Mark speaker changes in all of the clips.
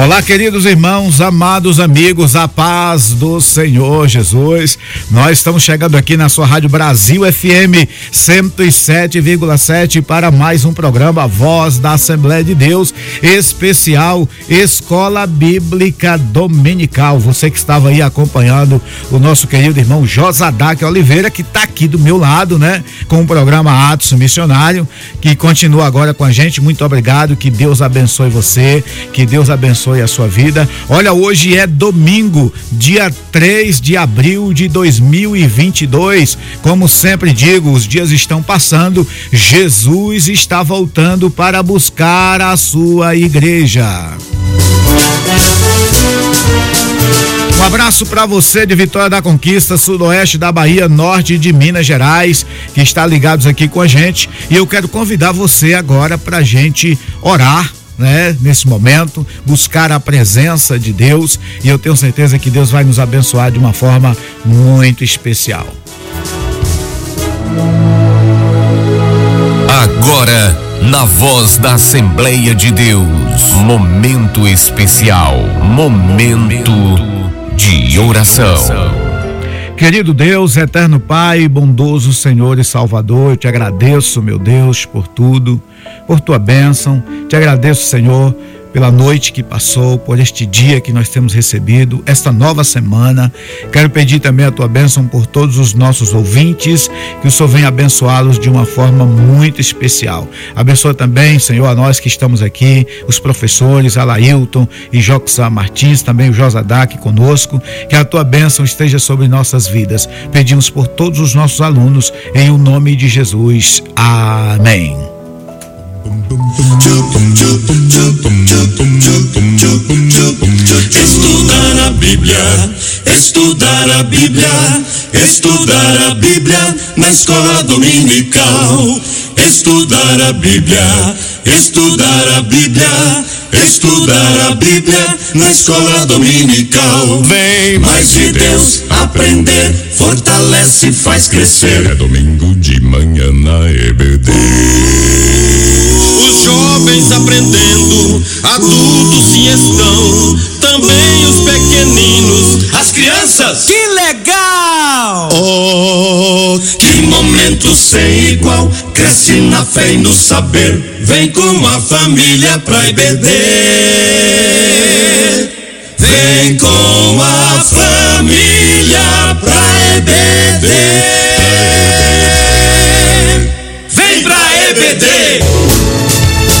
Speaker 1: Olá, queridos irmãos, amados amigos, a paz do Senhor Jesus. Nós estamos chegando aqui na sua Rádio Brasil FM 107,7 para mais um programa Voz da Assembleia de Deus, especial Escola Bíblica Dominical. Você que estava aí acompanhando o nosso querido irmão Josadac Oliveira, que está aqui do meu lado, né? Com o programa Atos Missionário, que continua agora com a gente. Muito obrigado, que Deus abençoe você, que Deus abençoe abençoe a sua vida. Olha, hoje é domingo, dia 3 de abril de 2022. Como sempre digo, os dias estão passando, Jesus está voltando para buscar a sua igreja. Um abraço para você de Vitória da Conquista, sudoeste da Bahia, norte de Minas Gerais, que está ligados aqui com a gente. E eu quero convidar você agora para gente orar né, nesse momento, buscar a presença de Deus e eu tenho certeza que Deus vai nos abençoar de uma forma muito especial.
Speaker 2: Agora, na voz da Assembleia de Deus, momento especial, momento de oração.
Speaker 1: Querido Deus, eterno Pai, bondoso Senhor e Salvador, eu te agradeço, meu Deus, por tudo, por tua bênção. Te agradeço, Senhor, pela noite que passou, por este dia que nós temos recebido, esta nova semana. Quero pedir também a tua bênção por todos os nossos ouvintes, que o Senhor venha abençoá-los de uma forma muito especial. Abençoa também, Senhor, a nós que estamos aqui, os professores, Alailton e Joxa Martins, também o Josadac conosco, que a tua bênção esteja sobre nossas vidas. Pedimos por todos os nossos alunos, em o nome de Jesus. Amém.
Speaker 3: Estudar a Bíblia, estudar a Bíblia, estudar a Bíblia na escola dominical. Estudar a Bíblia, estudar a Bíblia, estudar a Bíblia na escola dominical. Vem mais de Deus aprender, fortalece e faz crescer. É domingo de manhã na EBD jovens aprendendo, adultos sim estão, também os pequeninos, as crianças.
Speaker 4: Que legal!
Speaker 3: Oh, que momento sem igual, cresce na fé e no saber, vem com a família pra EBD. Vem com a família pra EBD. Vem pra EBD.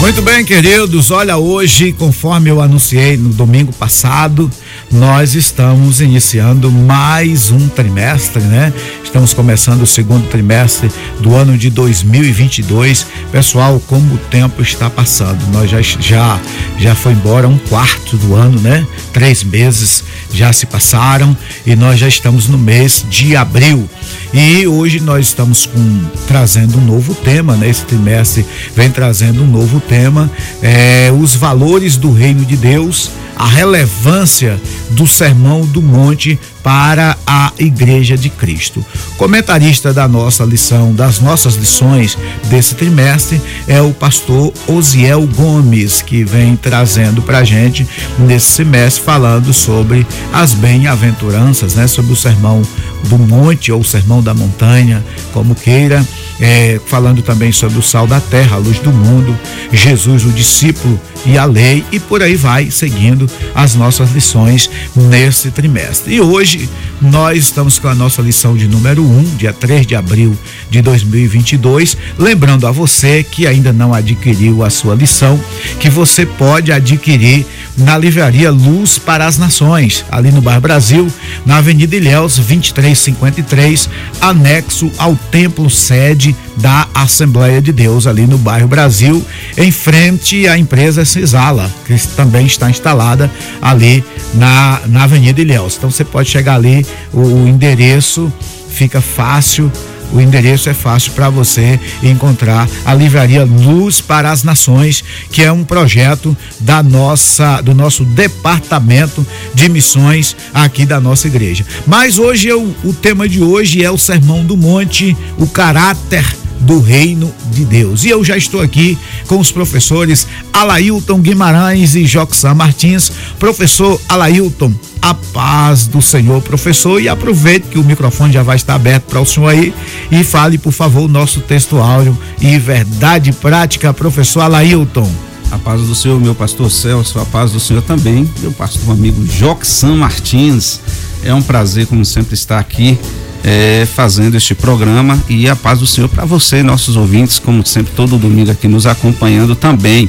Speaker 1: Muito bem, queridos. Olha, hoje, conforme eu anunciei no domingo passado, nós estamos iniciando mais um trimestre, né? Estamos começando o segundo trimestre do ano de 2022. Pessoal, como o tempo está passando, nós já já já foi embora um quarto do ano, né? Três meses já se passaram e nós já estamos no mês de abril. E hoje nós estamos com, trazendo um novo tema, né? Esse trimestre vem trazendo um novo tema, é, os valores do reino de Deus, a relevância do sermão do monte para a Igreja de Cristo. Comentarista da nossa lição, das nossas lições desse trimestre, é o pastor Osiel Gomes, que vem trazendo para a gente nesse semestre falando sobre as bem-aventuranças, né? Sobre o sermão do monte ou o sermão da montanha, como queira é, falando também sobre o sal da terra, a luz do mundo, Jesus, o discípulo e a lei, e por aí vai, seguindo as nossas lições nesse trimestre. E hoje nós estamos com a nossa lição de número 1, um, dia 3 de abril de 2022. Lembrando a você que ainda não adquiriu a sua lição, que você pode adquirir na livraria Luz para as Nações, ali no Bairro Brasil, na Avenida Ilhéus 2353, anexo ao templo sede da Assembleia de Deus, ali no bairro Brasil, em frente à empresa Cisala, que também está instalada ali na, na Avenida Ilhéus. Então você pode chegar ali, o, o endereço fica fácil o endereço é fácil para você encontrar a livraria Luz para as Nações, que é um projeto da nossa do nosso departamento de missões aqui da nossa igreja. Mas hoje eu, o tema de hoje é o Sermão do Monte, o caráter do reino de Deus. E eu já estou aqui com os professores Alailton Guimarães e Joxan Martins. Professor Alailton, a paz do Senhor, professor, e aproveite que o microfone já vai estar aberto para o senhor aí e fale, por favor, o nosso texto áureo e verdade prática, professor Alailton.
Speaker 5: A paz do Senhor, meu pastor Celso, a paz do Senhor também, meu pastor amigo Joxan Martins. É um prazer, como sempre, estar aqui é, fazendo este programa e a paz do Senhor para você, nossos ouvintes, como sempre, todo domingo aqui nos acompanhando também.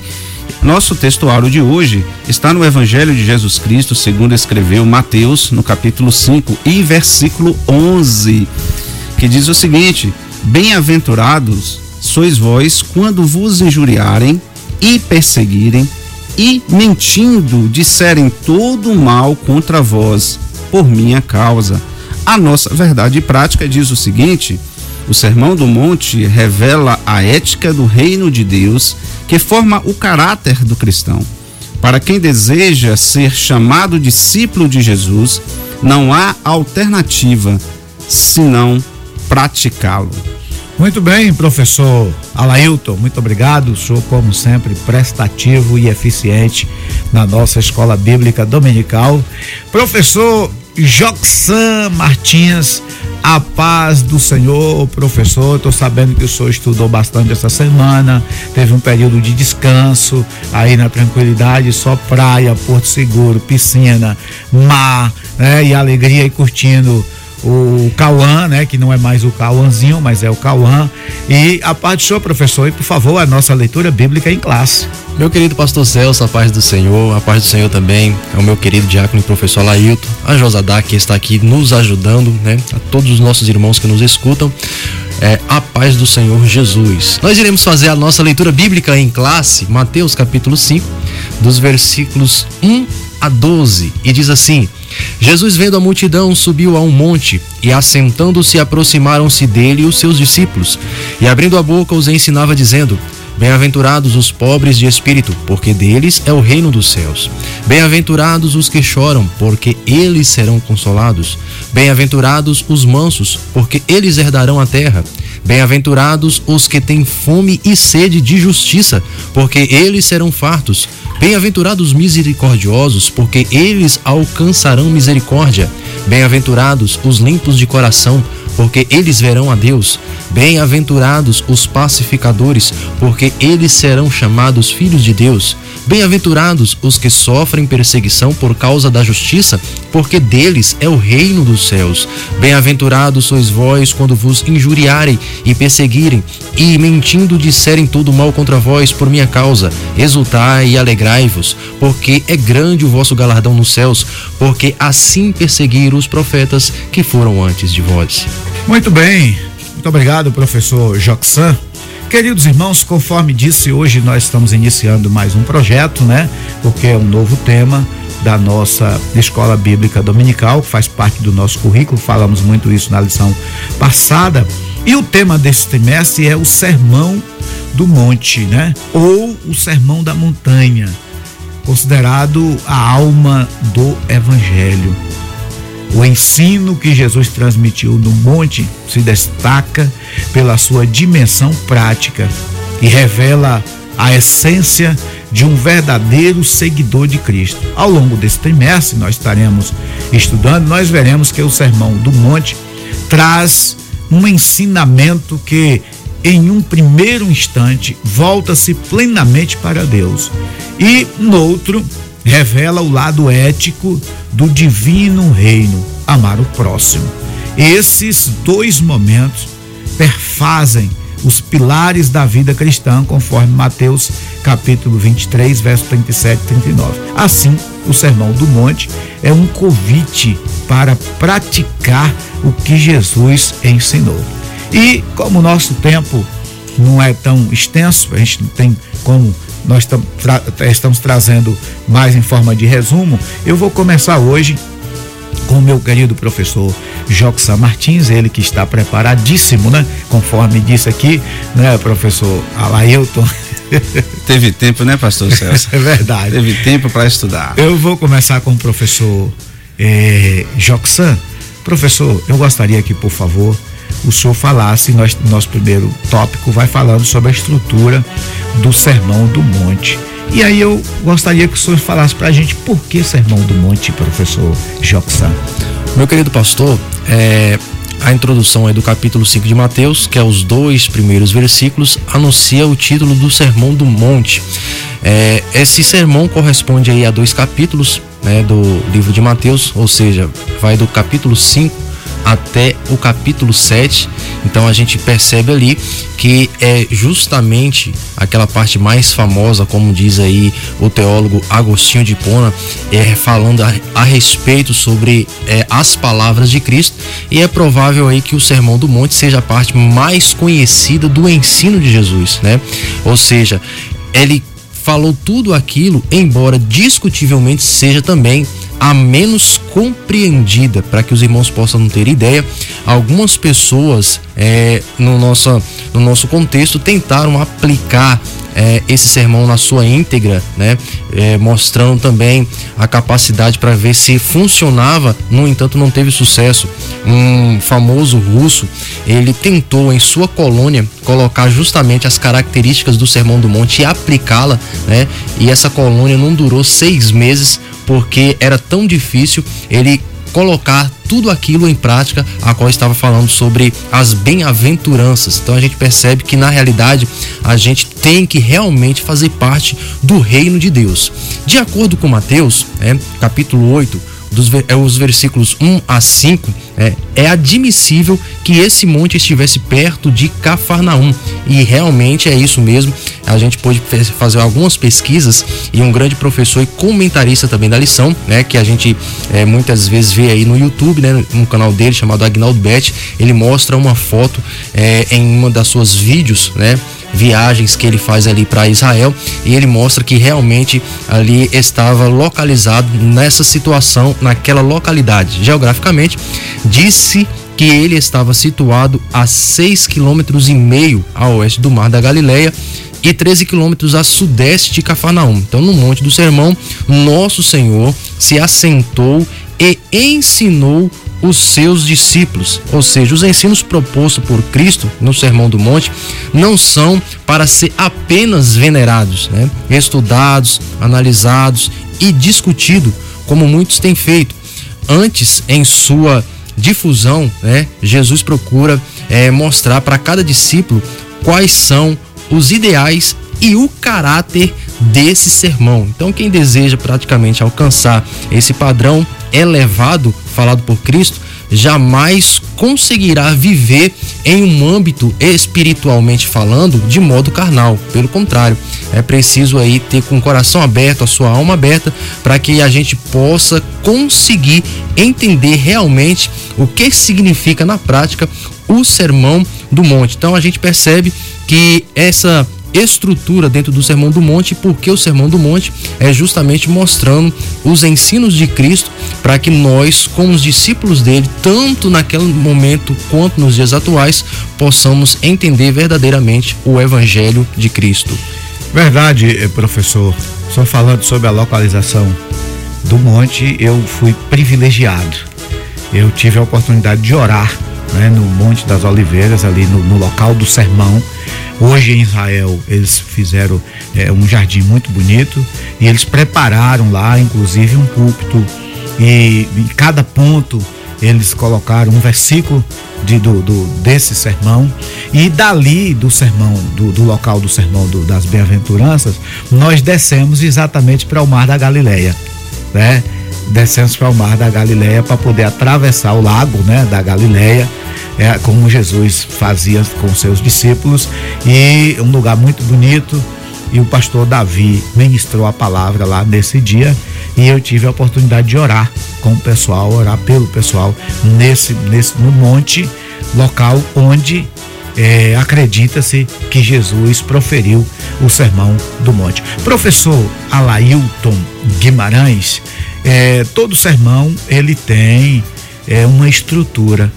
Speaker 5: Nosso textuário de hoje está no Evangelho de Jesus Cristo, segundo escreveu Mateus, no capítulo 5 e versículo 11, que diz o seguinte: Bem-aventurados sois vós quando vos injuriarem e perseguirem e mentindo disserem todo mal contra vós por minha causa. A nossa verdade prática diz o seguinte: o Sermão do Monte revela a ética do reino de Deus que forma o caráter do cristão. Para quem deseja ser chamado discípulo de Jesus, não há alternativa senão praticá-lo.
Speaker 1: Muito bem, professor Alailton, muito obrigado. O senhor, como sempre, prestativo e eficiente na nossa escola bíblica dominical. Professor Joxan Martins, a paz do Senhor, professor. Estou sabendo que o senhor estudou bastante essa semana, teve um período de descanso aí na tranquilidade, só praia, Porto Seguro, piscina, mar, né? E alegria e curtindo o Cauã, né, que não é mais o Cauãzinho, mas é o Cauã. E a parte do senhor, professor, e por favor, a nossa leitura bíblica em classe.
Speaker 6: Meu querido pastor Celso, a paz do Senhor, a paz do Senhor também, o meu querido diácono e professor Lailton, a Josadá que está aqui nos ajudando, né, a todos os nossos irmãos que nos escutam. É, a paz do Senhor Jesus. Nós iremos fazer a nossa leitura bíblica em classe, Mateus capítulo 5, dos versículos 1 a 12, e diz assim: Jesus, vendo a multidão, subiu a um monte, e assentando-se, aproximaram-se dele os seus discípulos, e abrindo a boca os ensinava, dizendo: Bem-aventurados os pobres de espírito, porque deles é o reino dos céus. Bem-aventurados os que choram, porque eles serão consolados. Bem-aventurados os mansos, porque eles herdarão a terra. Bem-aventurados os que têm fome e sede de justiça, porque eles serão fartos. Bem-aventurados misericordiosos, porque eles alcançarão misericórdia. Bem-aventurados os limpos de coração, porque eles verão a Deus. Bem-aventurados os pacificadores, porque eles serão chamados filhos de Deus. Bem-aventurados os que sofrem perseguição por causa da justiça, porque deles é o reino dos céus. Bem-aventurados sois vós quando vos injuriarem e perseguirem, e mentindo disserem todo mal contra vós por minha causa. Exultai e alegrai-vos, porque é grande o vosso galardão nos céus, porque assim perseguiram os profetas que foram antes de vós.
Speaker 1: Muito bem. Muito obrigado, professor Joxan. Queridos irmãos, conforme disse, hoje nós estamos iniciando mais um projeto, né? Porque é um novo tema da nossa escola bíblica dominical, que faz parte do nosso currículo, falamos muito isso na lição passada. E o tema desse trimestre é o Sermão do Monte, né? Ou o Sermão da Montanha, considerado a alma do Evangelho. O ensino que Jesus transmitiu no monte se destaca pela sua dimensão prática e revela a essência de um verdadeiro seguidor de Cristo. Ao longo desse trimestre, nós estaremos estudando, nós veremos que o Sermão do Monte traz um ensinamento que, em um primeiro instante, volta-se plenamente para Deus, e, no outro, revela o lado ético do divino reino, amar o próximo. Esses dois momentos perfazem os pilares da vida cristã, conforme Mateus capítulo 23, verso 37 e 39. Assim, o Sermão do Monte é um convite para praticar o que Jesus ensinou. E como o nosso tempo não é tão extenso, a gente não tem como nós tra estamos trazendo mais em forma de resumo, eu vou começar hoje com o meu querido professor Joxan Martins, ele que está preparadíssimo, né? Conforme disse aqui, né, professor Alailton.
Speaker 5: Teve tempo, né, pastor Celso?
Speaker 1: é verdade.
Speaker 5: Teve tempo para estudar.
Speaker 1: Eu vou começar com o professor eh, Joxan. Professor, eu gostaria que, por favor, o senhor falasse, nós, nosso primeiro tópico vai falando sobre a estrutura do Sermão do Monte. E aí eu gostaria que o senhor falasse para a gente por que Sermão do Monte, professor Joxan.
Speaker 6: Meu querido pastor, é, a introdução aí do capítulo 5 de Mateus, que é os dois primeiros versículos, anuncia o título do Sermão do Monte. É, esse sermão corresponde aí a dois capítulos né, do livro de Mateus, ou seja, vai do capítulo 5 até o capítulo 7. Então a gente percebe ali que é justamente aquela parte mais famosa, como diz aí o teólogo Agostinho de Pona, é, falando a, a respeito sobre é, as palavras de Cristo. E é provável aí que o Sermão do Monte seja a parte mais conhecida do ensino de Jesus, né? Ou seja, ele falou tudo aquilo, embora discutivelmente seja também a menos compreendida, para que os irmãos possam ter ideia. Algumas pessoas é, no, nosso, no nosso contexto tentaram aplicar é, esse sermão na sua íntegra, né? É, mostrando também a capacidade para ver se funcionava, no entanto não teve sucesso. Um famoso russo, ele tentou em sua colônia colocar justamente as características do Sermão do Monte e aplicá-la, né? E essa colônia não durou seis meses porque era tão difícil ele colocar tudo aquilo em prática a qual estava falando sobre as bem-aventuranças. Então a gente percebe que na realidade a gente tem que realmente fazer parte do reino de Deus. De acordo com Mateus, é, capítulo 8, dos é, os versículos 1 a 5, é, é admissível que esse monte estivesse perto de Cafarnaum. E realmente é isso mesmo. A gente pôde fazer algumas pesquisas e um grande professor e comentarista também da lição, né? Que a gente é, muitas vezes vê aí no YouTube, né? No canal dele chamado Agnaldo Bet, ele mostra uma foto é, em uma das suas vídeos, né? Viagens que ele faz ali para Israel e ele mostra que realmente ali estava localizado nessa situação, naquela localidade. Geograficamente, disse que ele estava situado a 6 quilômetros e meio a oeste do Mar da Galileia e 13 quilômetros a sudeste de Cafarnaum. Então, no Monte do Sermão, nosso Senhor se assentou e ensinou os seus discípulos. Ou seja, os ensinos propostos por Cristo no Sermão do Monte não são para ser apenas venerados, né? estudados, analisados e discutidos, como muitos têm feito. Antes, em sua difusão, né, Jesus procura é, mostrar para cada discípulo quais são os ideais e o caráter desse sermão. Então, quem deseja praticamente alcançar esse padrão elevado falado por Cristo, jamais conseguirá viver em um âmbito espiritualmente falando de modo carnal. Pelo contrário, é preciso aí ter com o coração aberto, a sua alma aberta, para que a gente possa conseguir entender realmente o que significa na prática o sermão do monte. Então a gente percebe que essa estrutura dentro do Sermão do Monte, porque o Sermão do Monte é justamente mostrando os ensinos de Cristo para que nós, como os discípulos dele, tanto naquele momento quanto nos dias atuais, possamos entender verdadeiramente o Evangelho de Cristo.
Speaker 1: Verdade, eh, professor. Só falando sobre a localização do monte, eu fui privilegiado. Eu tive a oportunidade de orar né, no Monte das Oliveiras, ali no, no local do sermão. Hoje em Israel eles fizeram é, um jardim muito bonito e eles prepararam lá, inclusive, um púlpito. E em cada ponto eles colocaram um versículo de, do, do, desse sermão. E dali do sermão, do, do local do sermão do, das bem-aventuranças, nós descemos exatamente para o mar da Galileia, né? Descemos para o mar da Galileia para poder atravessar o lago, né, da Galileia, é, como Jesus fazia com seus discípulos. E um lugar muito bonito. E o pastor Davi ministrou a palavra lá nesse dia. E eu tive a oportunidade de orar com o pessoal, orar pelo pessoal nesse, nesse no monte, local onde é, acredita-se que Jesus proferiu o sermão do monte. Professor Alailton Guimarães, é, todo sermão ele tem é, uma estrutura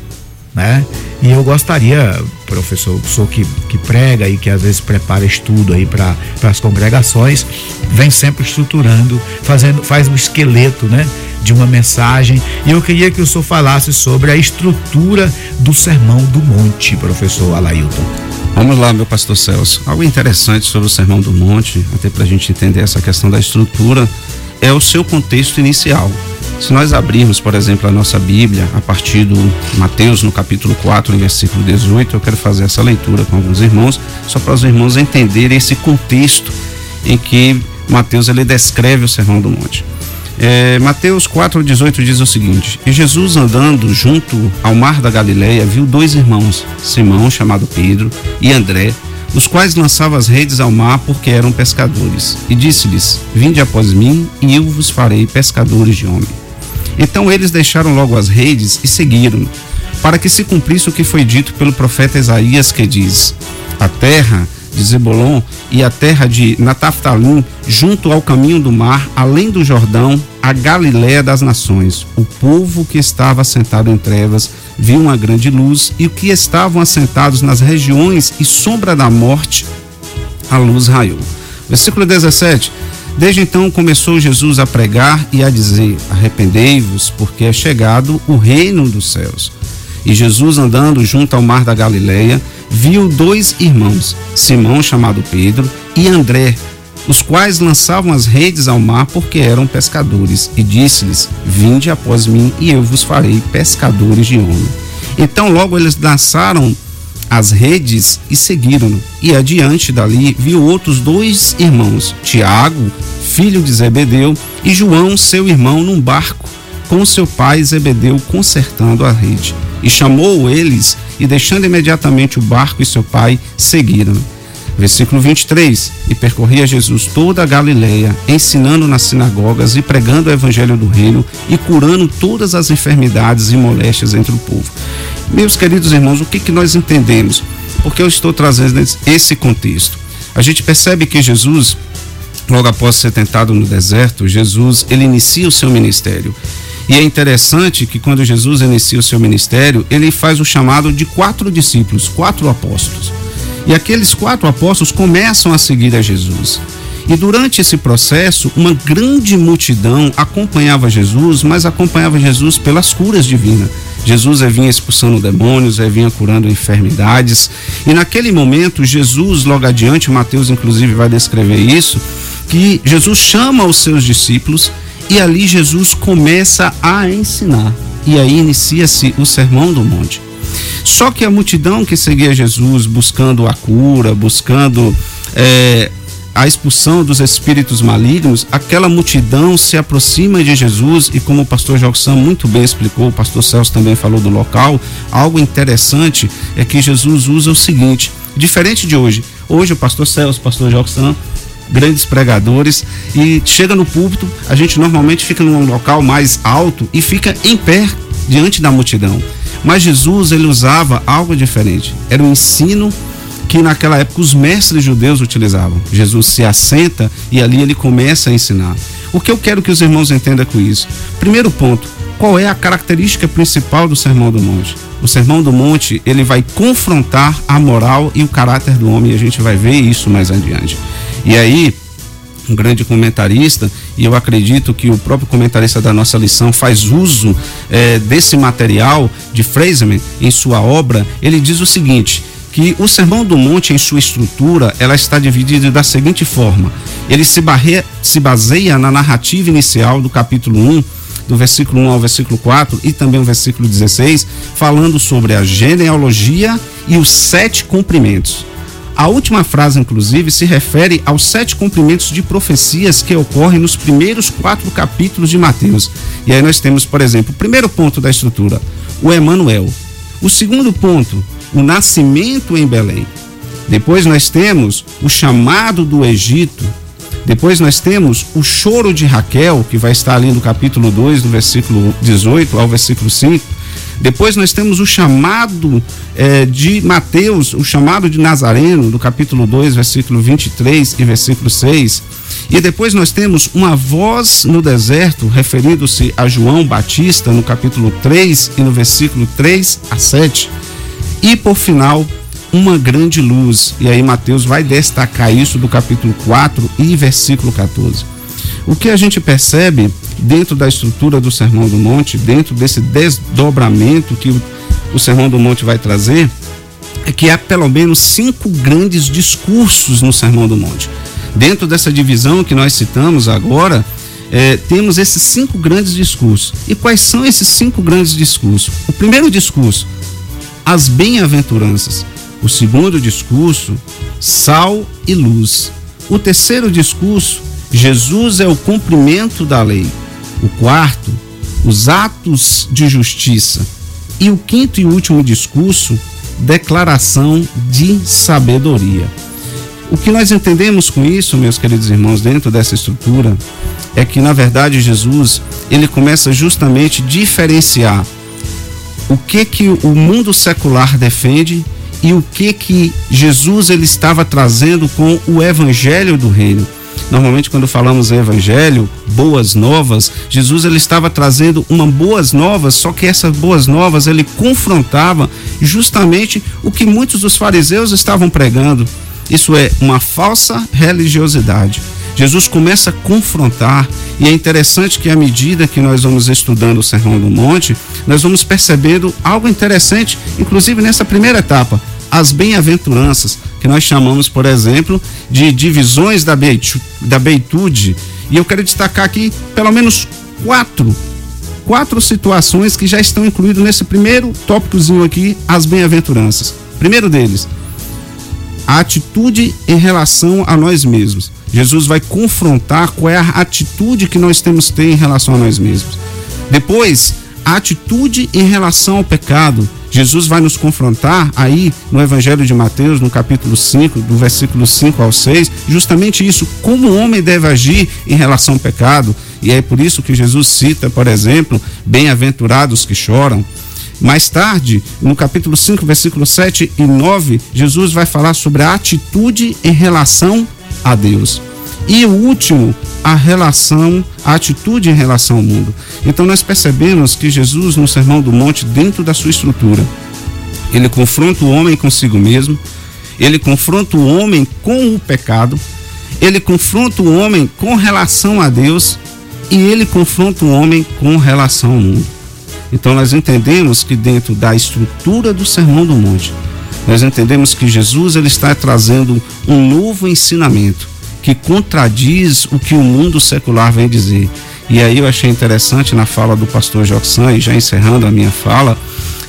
Speaker 1: né? E eu gostaria, professor, senhor que, que prega e que às vezes prepara estudo aí para as congregações, vem sempre estruturando, fazendo, faz um esqueleto, né? de uma mensagem e eu queria que o senhor falasse sobre a estrutura do Sermão do Monte, professor Alailton.
Speaker 5: Vamos lá, meu pastor Celso. Algo interessante sobre o Sermão do Monte, até para a gente entender essa questão da estrutura, é o seu contexto inicial. Se nós abrirmos, por exemplo, a nossa Bíblia, a partir do Mateus, no capítulo 4, versículo 18, eu quero fazer essa leitura com alguns irmãos, só para os irmãos entenderem esse contexto em que Mateus ele descreve o Sermão do Monte. É, Mateus 4,18 diz o seguinte: E Jesus andando junto ao mar da Galileia viu dois irmãos, Simão, chamado Pedro, e André, os quais lançavam as redes ao mar porque eram pescadores. E disse-lhes: Vinde após mim, e eu vos farei pescadores de homem. Então eles deixaram logo as redes e seguiram, para que se cumprisse o que foi dito pelo profeta Isaías, que diz: A terra de Zebolon e a terra de Nataftalim, junto ao caminho do mar, além do Jordão, a Galiléia das nações. O povo que estava sentado em trevas viu uma grande luz, e o que estavam assentados nas regiões e sombra da morte, a luz raiou. Versículo 17. Desde então começou Jesus a pregar e a dizer: Arrependei-vos, porque é chegado o reino dos céus. E Jesus, andando junto ao mar da Galileia, viu dois irmãos, Simão, chamado Pedro, e André, os quais lançavam as redes ao mar porque eram pescadores, e disse-lhes: Vinde após mim, e eu vos farei pescadores de homem. Então logo eles lançaram as redes e seguiram-no. E adiante dali viu outros dois irmãos, Tiago, filho de Zebedeu, e João, seu irmão, num barco, com seu pai Zebedeu consertando a rede. E chamou eles, e deixando imediatamente o barco e seu pai, seguiram-no. Versículo 23: E percorria Jesus toda a Galileia, ensinando nas sinagogas e pregando o evangelho do reino e curando todas as enfermidades e moléstias entre o povo. Meus queridos irmãos, o que, que nós entendemos? Porque eu estou trazendo esse contexto. A gente percebe que Jesus, logo após ser tentado no deserto, Jesus ele inicia o seu ministério. E é interessante que quando Jesus inicia o seu ministério, ele faz o chamado de quatro discípulos, quatro apóstolos. E aqueles quatro apóstolos começam a seguir a Jesus. E durante esse processo, uma grande multidão acompanhava Jesus, mas acompanhava Jesus pelas curas divinas. Jesus vinha expulsando demônios, vinha curando enfermidades. E naquele momento, Jesus, logo adiante, Mateus inclusive vai descrever isso, que Jesus chama os seus discípulos e ali Jesus começa a ensinar. E aí inicia-se o Sermão do Monte. Só que a multidão que seguia Jesus buscando a cura, buscando é, a expulsão dos espíritos malignos, aquela multidão se aproxima de Jesus e como o pastor Joxan muito bem explicou, o pastor Celso também falou do local, algo interessante é que Jesus usa o seguinte, diferente de hoje, hoje o pastor Celso, o pastor Joxan, grandes pregadores e chega no púlpito, a gente normalmente fica num local mais alto e fica em pé diante da multidão. Mas Jesus ele usava algo diferente. Era um ensino que naquela época os mestres judeus utilizavam. Jesus se assenta e ali ele começa a ensinar. O que eu quero que os irmãos entendam com isso? Primeiro ponto, qual é a característica principal do Sermão do Monte? O Sermão do Monte, ele vai confrontar a moral e o caráter do homem, e a gente vai ver isso mais adiante. E aí, um grande comentarista, e eu acredito que o próprio comentarista da nossa lição faz uso é, desse material de Fraserman em sua obra. Ele diz o seguinte: que o Sermão do Monte, em sua estrutura, ela está dividida da seguinte forma: ele se, barre, se baseia na narrativa inicial do capítulo 1, do versículo 1 ao versículo 4 e também o versículo 16, falando sobre a genealogia e os sete cumprimentos. A última frase, inclusive, se refere aos sete cumprimentos de profecias que ocorrem nos primeiros quatro capítulos de Mateus. E aí nós temos, por exemplo, o primeiro ponto da estrutura, o Emanuel. O segundo ponto, o nascimento em Belém. Depois nós temos o chamado do Egito. Depois nós temos o choro de Raquel, que vai estar ali no capítulo 2, do versículo 18 ao versículo 5. Depois nós temos o chamado é, de Mateus, o chamado de Nazareno, do capítulo 2, versículo 23 e versículo 6. E depois nós temos uma voz no deserto, referindo-se a João Batista, no capítulo 3 e no versículo 3 a 7. E por final, uma grande luz. E aí Mateus vai destacar isso do capítulo 4 e versículo 14. O que a gente percebe dentro da estrutura do Sermão do Monte, dentro desse desdobramento que o, o Sermão do Monte vai trazer, é que há pelo menos cinco grandes discursos no Sermão do Monte. Dentro dessa divisão que nós citamos agora, é, temos esses cinco grandes discursos. E quais são esses cinco grandes discursos? O primeiro discurso, as bem-aventuranças. O segundo discurso, sal e luz. O terceiro discurso, Jesus é o cumprimento da lei. O quarto, os atos de justiça. E o quinto e último discurso, declaração de sabedoria. O que nós entendemos com isso, meus queridos irmãos, dentro dessa estrutura, é que na verdade Jesus, ele começa justamente a diferenciar o que que o mundo secular defende e o que que Jesus ele estava trazendo com o evangelho do reino. Normalmente quando falamos em evangelho, boas novas, Jesus ele estava trazendo uma boas novas, só que essas boas novas ele confrontava justamente o que muitos dos fariseus estavam pregando. Isso é uma falsa religiosidade. Jesus começa a confrontar, e é interessante que à medida que nós vamos estudando o Sermão do Monte, nós vamos percebendo algo interessante, inclusive nessa primeira etapa, as bem-aventuranças, que nós chamamos, por exemplo, de divisões da, da beitude. E eu quero destacar aqui pelo menos quatro, quatro situações que já estão incluídas nesse primeiro tópicozinho aqui, as bem-aventuranças. Primeiro deles, a atitude em relação a nós mesmos. Jesus vai confrontar qual é a atitude que nós temos que ter em relação a nós mesmos. Depois, atitude em relação ao pecado. Jesus vai nos confrontar aí no Evangelho de Mateus, no capítulo 5, do versículo 5 ao 6, justamente isso, como o homem deve agir em relação ao pecado. E é por isso que Jesus cita, por exemplo, bem-aventurados que choram. Mais tarde, no capítulo 5, versículo 7 e 9, Jesus vai falar sobre a atitude em relação a Deus. E o último, a relação, a atitude em relação ao mundo. Então nós percebemos que Jesus, no Sermão do Monte, dentro da sua estrutura, ele confronta o homem consigo mesmo, ele confronta o homem com o pecado, ele confronta o homem com relação a Deus e ele confronta o homem com relação ao mundo. Então nós entendemos que dentro da estrutura do Sermão do Monte, nós entendemos que Jesus ele está trazendo um novo ensinamento que contradiz o que o mundo secular vem dizer. E aí eu achei interessante na fala do pastor Joxan, e já encerrando a minha fala,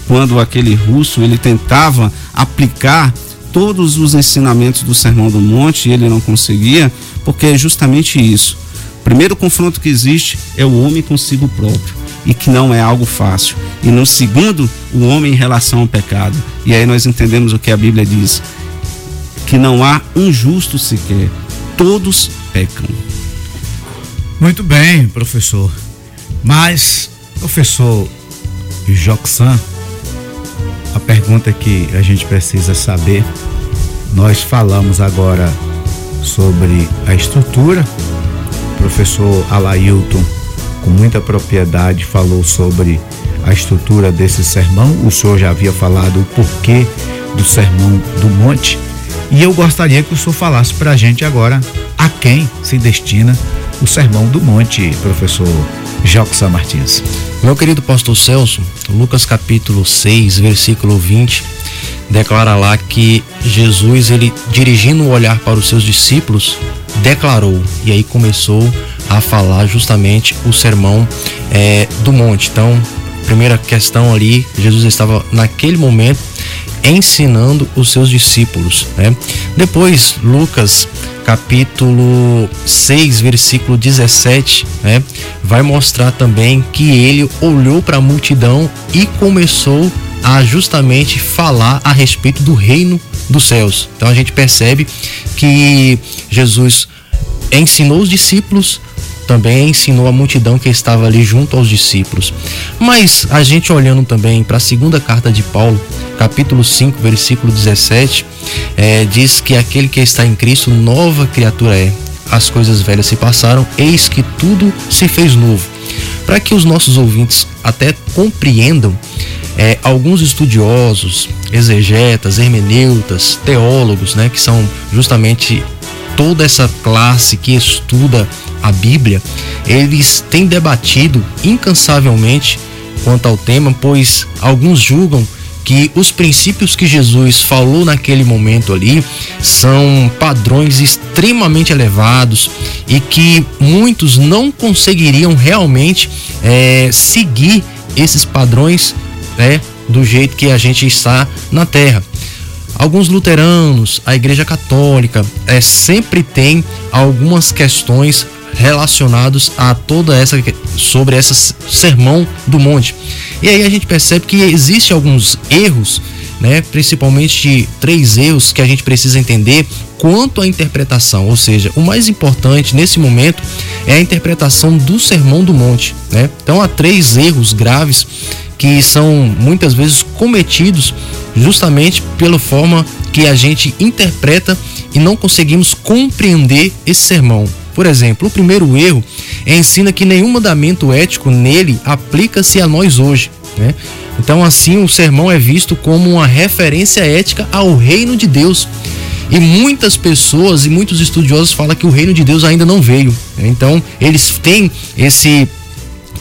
Speaker 5: quando aquele russo ele tentava aplicar todos os ensinamentos do Sermão do Monte e ele não conseguia, porque é justamente isso. O primeiro confronto que existe é o homem consigo próprio e que não é algo fácil. E no segundo, o homem em relação ao pecado. E aí nós entendemos o que a Bíblia diz: que não há um justo sequer, todos pecam.
Speaker 1: Muito bem, professor. Mas, professor Joxan, a pergunta que a gente precisa saber, nós falamos agora sobre a estrutura. O professor Alailton com muita propriedade, falou sobre a estrutura desse sermão. O senhor já havia falado o porquê do sermão do monte. E eu gostaria que o senhor falasse para a gente agora a quem se destina o sermão do monte, professor Joxan Martins.
Speaker 6: Meu querido pastor Celso, Lucas capítulo 6, versículo 20, declara lá que Jesus, ele dirigindo o olhar para os seus discípulos, declarou, e aí começou a falar justamente o sermão é, do monte. Então, primeira questão ali, Jesus estava naquele momento ensinando os seus discípulos. Né? Depois, Lucas capítulo 6, versículo 17, né? vai mostrar também que ele olhou para a multidão e começou a justamente falar a respeito do reino dos céus. Então a gente percebe que Jesus ensinou os discípulos também ensinou a multidão que estava ali junto aos discípulos. Mas a gente olhando também para a segunda carta de Paulo, capítulo 5, versículo 17, é, diz que aquele que está em Cristo, nova criatura é. As coisas velhas se passaram, eis que tudo se fez novo. Para que os nossos ouvintes até compreendam, é, alguns estudiosos, exegetas, hermeneutas, teólogos, né, que são justamente toda essa classe que estuda a Bíblia, eles têm debatido incansavelmente quanto ao tema, pois alguns julgam que os princípios que Jesus falou naquele momento ali são padrões extremamente elevados e que muitos não conseguiriam realmente é, seguir esses padrões né, do jeito que a gente está na Terra. Alguns luteranos, a Igreja Católica, é, sempre tem algumas questões relacionados a toda essa sobre esse sermão do monte. E aí a gente percebe que existe alguns erros, né, principalmente três erros que a gente precisa entender quanto à interpretação, ou seja, o mais importante nesse momento é a interpretação do sermão do monte, né? Então há três erros graves que são muitas vezes cometidos justamente pela forma que a gente interpreta e não conseguimos compreender esse sermão. Por exemplo, o primeiro erro é ensina que nenhum mandamento ético nele aplica-se a nós hoje. Né? Então, assim, o sermão é visto como uma referência ética ao reino de Deus. E muitas pessoas e muitos estudiosos falam que o reino de Deus ainda não veio. Né? Então, eles têm esse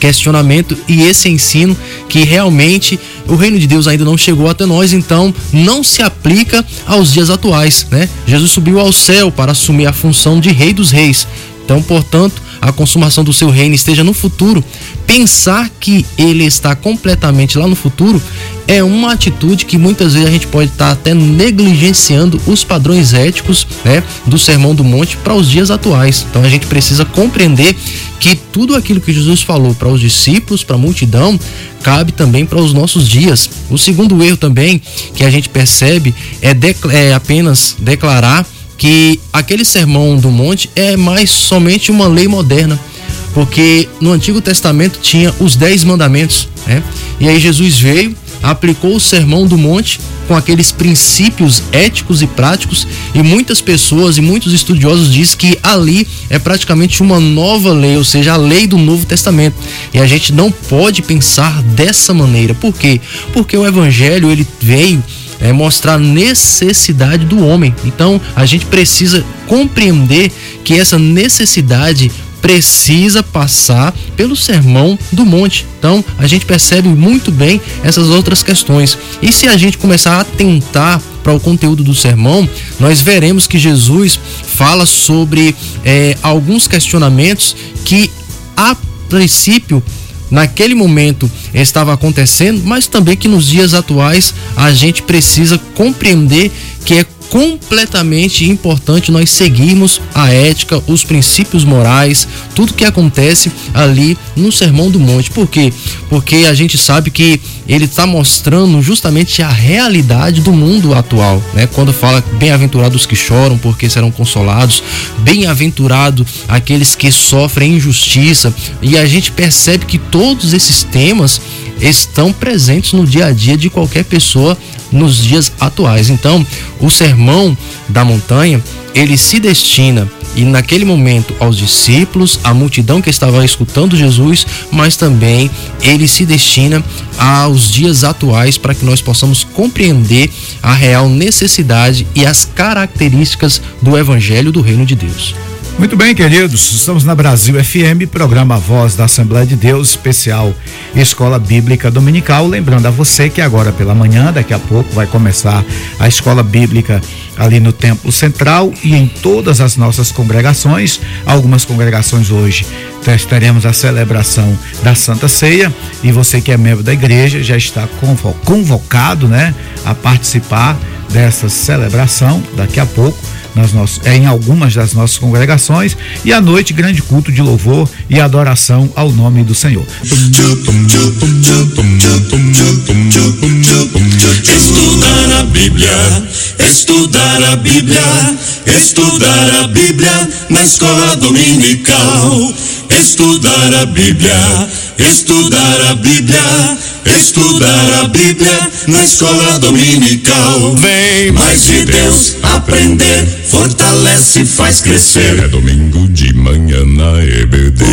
Speaker 6: questionamento e esse ensino que realmente o reino de Deus ainda não chegou até nós, então não se aplica aos dias atuais, né? Jesus subiu ao céu para assumir a função de rei dos reis. Então, portanto, a consumação do seu reino esteja no futuro, pensar que ele está completamente lá no futuro é uma atitude que muitas vezes a gente pode estar até negligenciando os padrões éticos né, do Sermão do Monte para os dias atuais. Então a gente precisa compreender que tudo aquilo que Jesus falou para os discípulos, para a multidão, cabe também para os nossos dias. O segundo erro também que a gente percebe é, é apenas declarar que aquele sermão do monte é mais somente uma lei moderna, porque no Antigo Testamento tinha os dez mandamentos, né? E aí Jesus veio, aplicou o sermão do monte com aqueles princípios éticos e práticos e muitas pessoas e muitos estudiosos dizem que ali é praticamente uma nova lei, ou seja, a lei do Novo Testamento. E a gente não pode pensar dessa maneira. Por quê? Porque o evangelho ele veio é, mostrar a necessidade do homem. Então a gente precisa compreender que essa necessidade precisa passar pelo sermão do monte. Então, a gente percebe muito bem essas outras questões. E se a gente começar a atentar para o conteúdo do sermão, nós veremos que Jesus fala sobre é, alguns questionamentos que, a princípio, naquele momento estava acontecendo, mas também que nos dias atuais a gente precisa compreender que é completamente importante nós seguirmos a ética, os princípios morais, tudo que acontece ali no Sermão do Monte. Por quê? Porque a gente sabe que ele está mostrando justamente a realidade do mundo atual, né? Quando fala bem-aventurados que choram porque serão consolados, bem-aventurado aqueles que sofrem injustiça, e a gente percebe que todos esses temas estão presentes no dia a dia de qualquer pessoa nos dias atuais. Então, o sermão da montanha, ele se destina e naquele momento aos discípulos, à multidão que estava escutando Jesus, mas também ele se destina aos dias atuais para que nós possamos compreender a real necessidade e as características do evangelho do reino de Deus.
Speaker 1: Muito bem, queridos, estamos na Brasil FM, programa Voz da Assembleia de Deus, especial Escola Bíblica Dominical. Lembrando a você que agora pela manhã, daqui a pouco, vai começar a Escola Bíblica ali no Templo Central e em todas as nossas congregações. Algumas congregações hoje teremos a celebração da Santa Ceia e você que é membro da igreja já está convocado, né, a participar dessa celebração daqui a pouco nas nossas, é, em algumas das nossas congregações e à noite grande culto de louvor e adoração ao nome do Senhor.
Speaker 3: Estudar a Bíblia, estudar a Bíblia, estudar a Bíblia na escola dominical. Estudar a Bíblia, estudar a Bíblia, estudar a Bíblia na escola dominical. Vem mais de Deus aprender, fortalece e faz crescer. É domingo de manhã na EBD.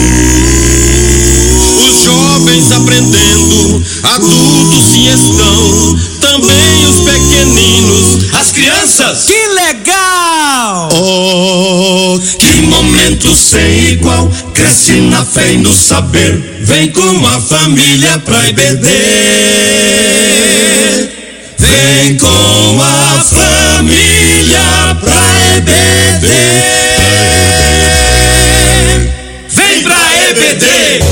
Speaker 7: Os jovens aprendendo, adultos sim estão, também os pequeninos, as crianças.
Speaker 4: Que legal!
Speaker 7: Oh,
Speaker 3: Que momento sem igual, cresce na fé e no saber. Vem com a família pra EBD. Vem com a família pra EBD. Vem pra EBD.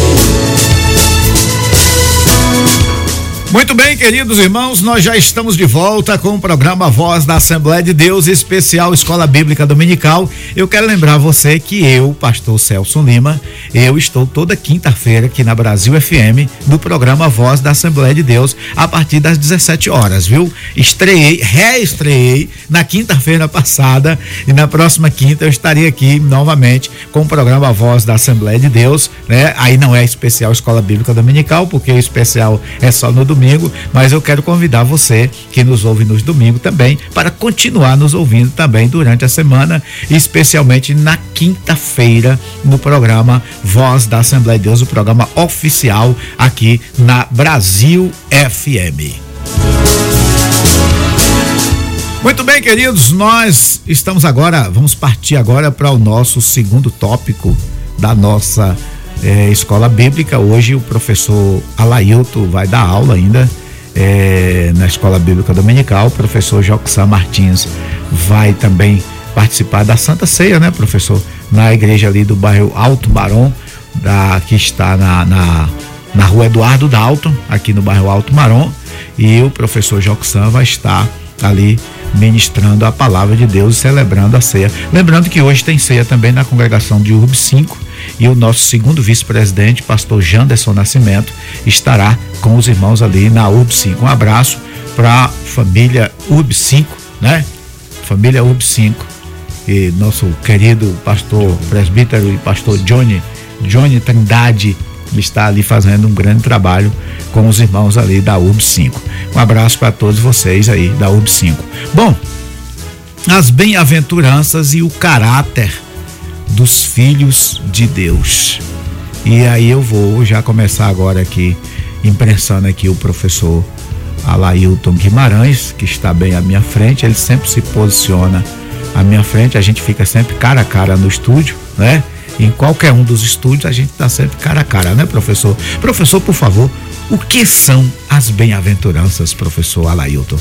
Speaker 1: Muito bem, queridos irmãos, nós já estamos de volta com o programa Voz da Assembleia de Deus, especial Escola Bíblica Dominical. Eu quero lembrar você que eu, pastor Celso Lima, eu estou toda quinta-feira aqui na Brasil FM, no programa Voz da Assembleia de Deus, a partir das 17 horas, viu? Estreiei, reestreiei na quinta-feira passada e na próxima quinta eu estarei aqui novamente com o programa Voz da Assembleia de Deus, né? Aí não é especial Escola Bíblica Dominical, porque o especial é só no domingo domingo, mas eu quero convidar você que nos ouve nos domingos também para continuar nos ouvindo também durante a semana, especialmente na quinta-feira no programa Voz da Assembleia de Deus, o programa oficial aqui na Brasil FM. Muito bem, queridos, nós estamos agora, vamos partir agora para o nosso segundo tópico da nossa é, escola bíblica. Hoje o professor Alailto vai dar aula ainda é, na escola bíblica dominical. O professor Joxan Martins vai também participar da Santa Ceia, né, professor? Na igreja ali do bairro Alto Barão, da, que está na, na, na rua Eduardo Dalton, aqui no bairro Alto Marom. E o professor Joxan vai estar ali ministrando a palavra de Deus e celebrando a ceia. Lembrando que hoje tem ceia também na congregação de URB 5 e o nosso segundo vice-presidente, pastor Janderson Nascimento, estará com os irmãos ali na URB 5. Um abraço para a família URB 5, né? Família URB 5 e nosso querido pastor presbítero e pastor Johnny, Johnny Trindade está ali fazendo um grande trabalho com os irmãos ali da URB 5. Um abraço para todos vocês aí da URB 5. Bom, as bem-aventuranças e o caráter dos filhos de Deus. E aí eu vou já começar agora aqui, imprensando aqui o professor Alailton Guimarães, que está bem à minha frente, ele sempre se posiciona à minha frente, a gente fica sempre cara a cara no estúdio, né? Em qualquer um dos estúdios a gente está sempre cara a cara, né, professor? Professor, por favor, o que são as bem-aventuranças, professor Alailton?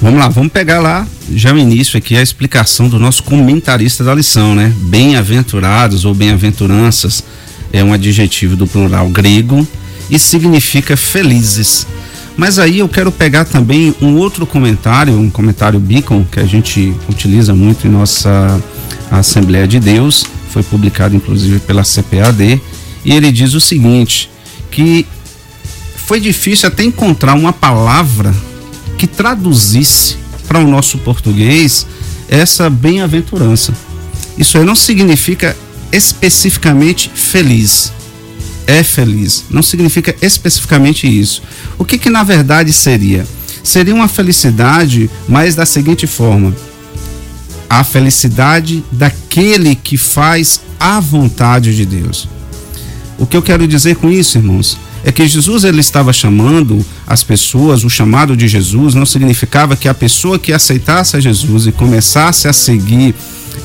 Speaker 5: Vamos lá, vamos pegar lá já no início aqui a explicação do nosso comentarista da lição, né? Bem-aventurados ou bem-aventuranças é um adjetivo do plural grego e significa felizes. Mas aí eu quero pegar também um outro comentário, um comentário Beacon, que a gente utiliza muito em nossa Assembleia de Deus, foi publicado inclusive pela CPAD, e ele diz o seguinte: que foi difícil até encontrar uma palavra que traduzisse para o nosso português essa bem-aventurança. Isso aí não significa especificamente feliz. É feliz. Não significa especificamente isso. O que que na verdade seria? Seria uma felicidade, mas da seguinte forma: a felicidade daquele que faz a vontade de Deus. O que eu quero dizer com isso, irmãos? é que Jesus ele estava chamando as pessoas, o chamado de Jesus não significava que a pessoa que aceitasse a Jesus e começasse a seguir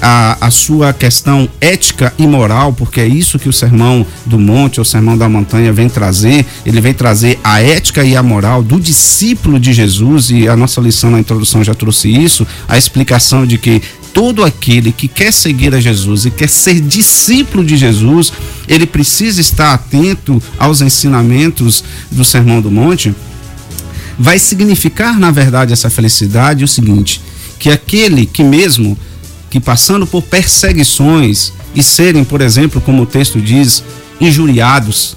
Speaker 5: a, a sua questão ética e moral, porque é isso que o Sermão do Monte, ou o Sermão da Montanha, vem trazer. Ele vem trazer a ética e a moral do discípulo de Jesus, e a nossa lição na introdução já trouxe isso, a explicação de que todo aquele que quer seguir a Jesus e quer ser discípulo de Jesus, ele precisa estar atento aos ensinamentos do Sermão do Monte. Vai significar, na verdade, essa felicidade o seguinte: que aquele que mesmo que passando por perseguições e serem, por exemplo, como o texto diz, injuriados,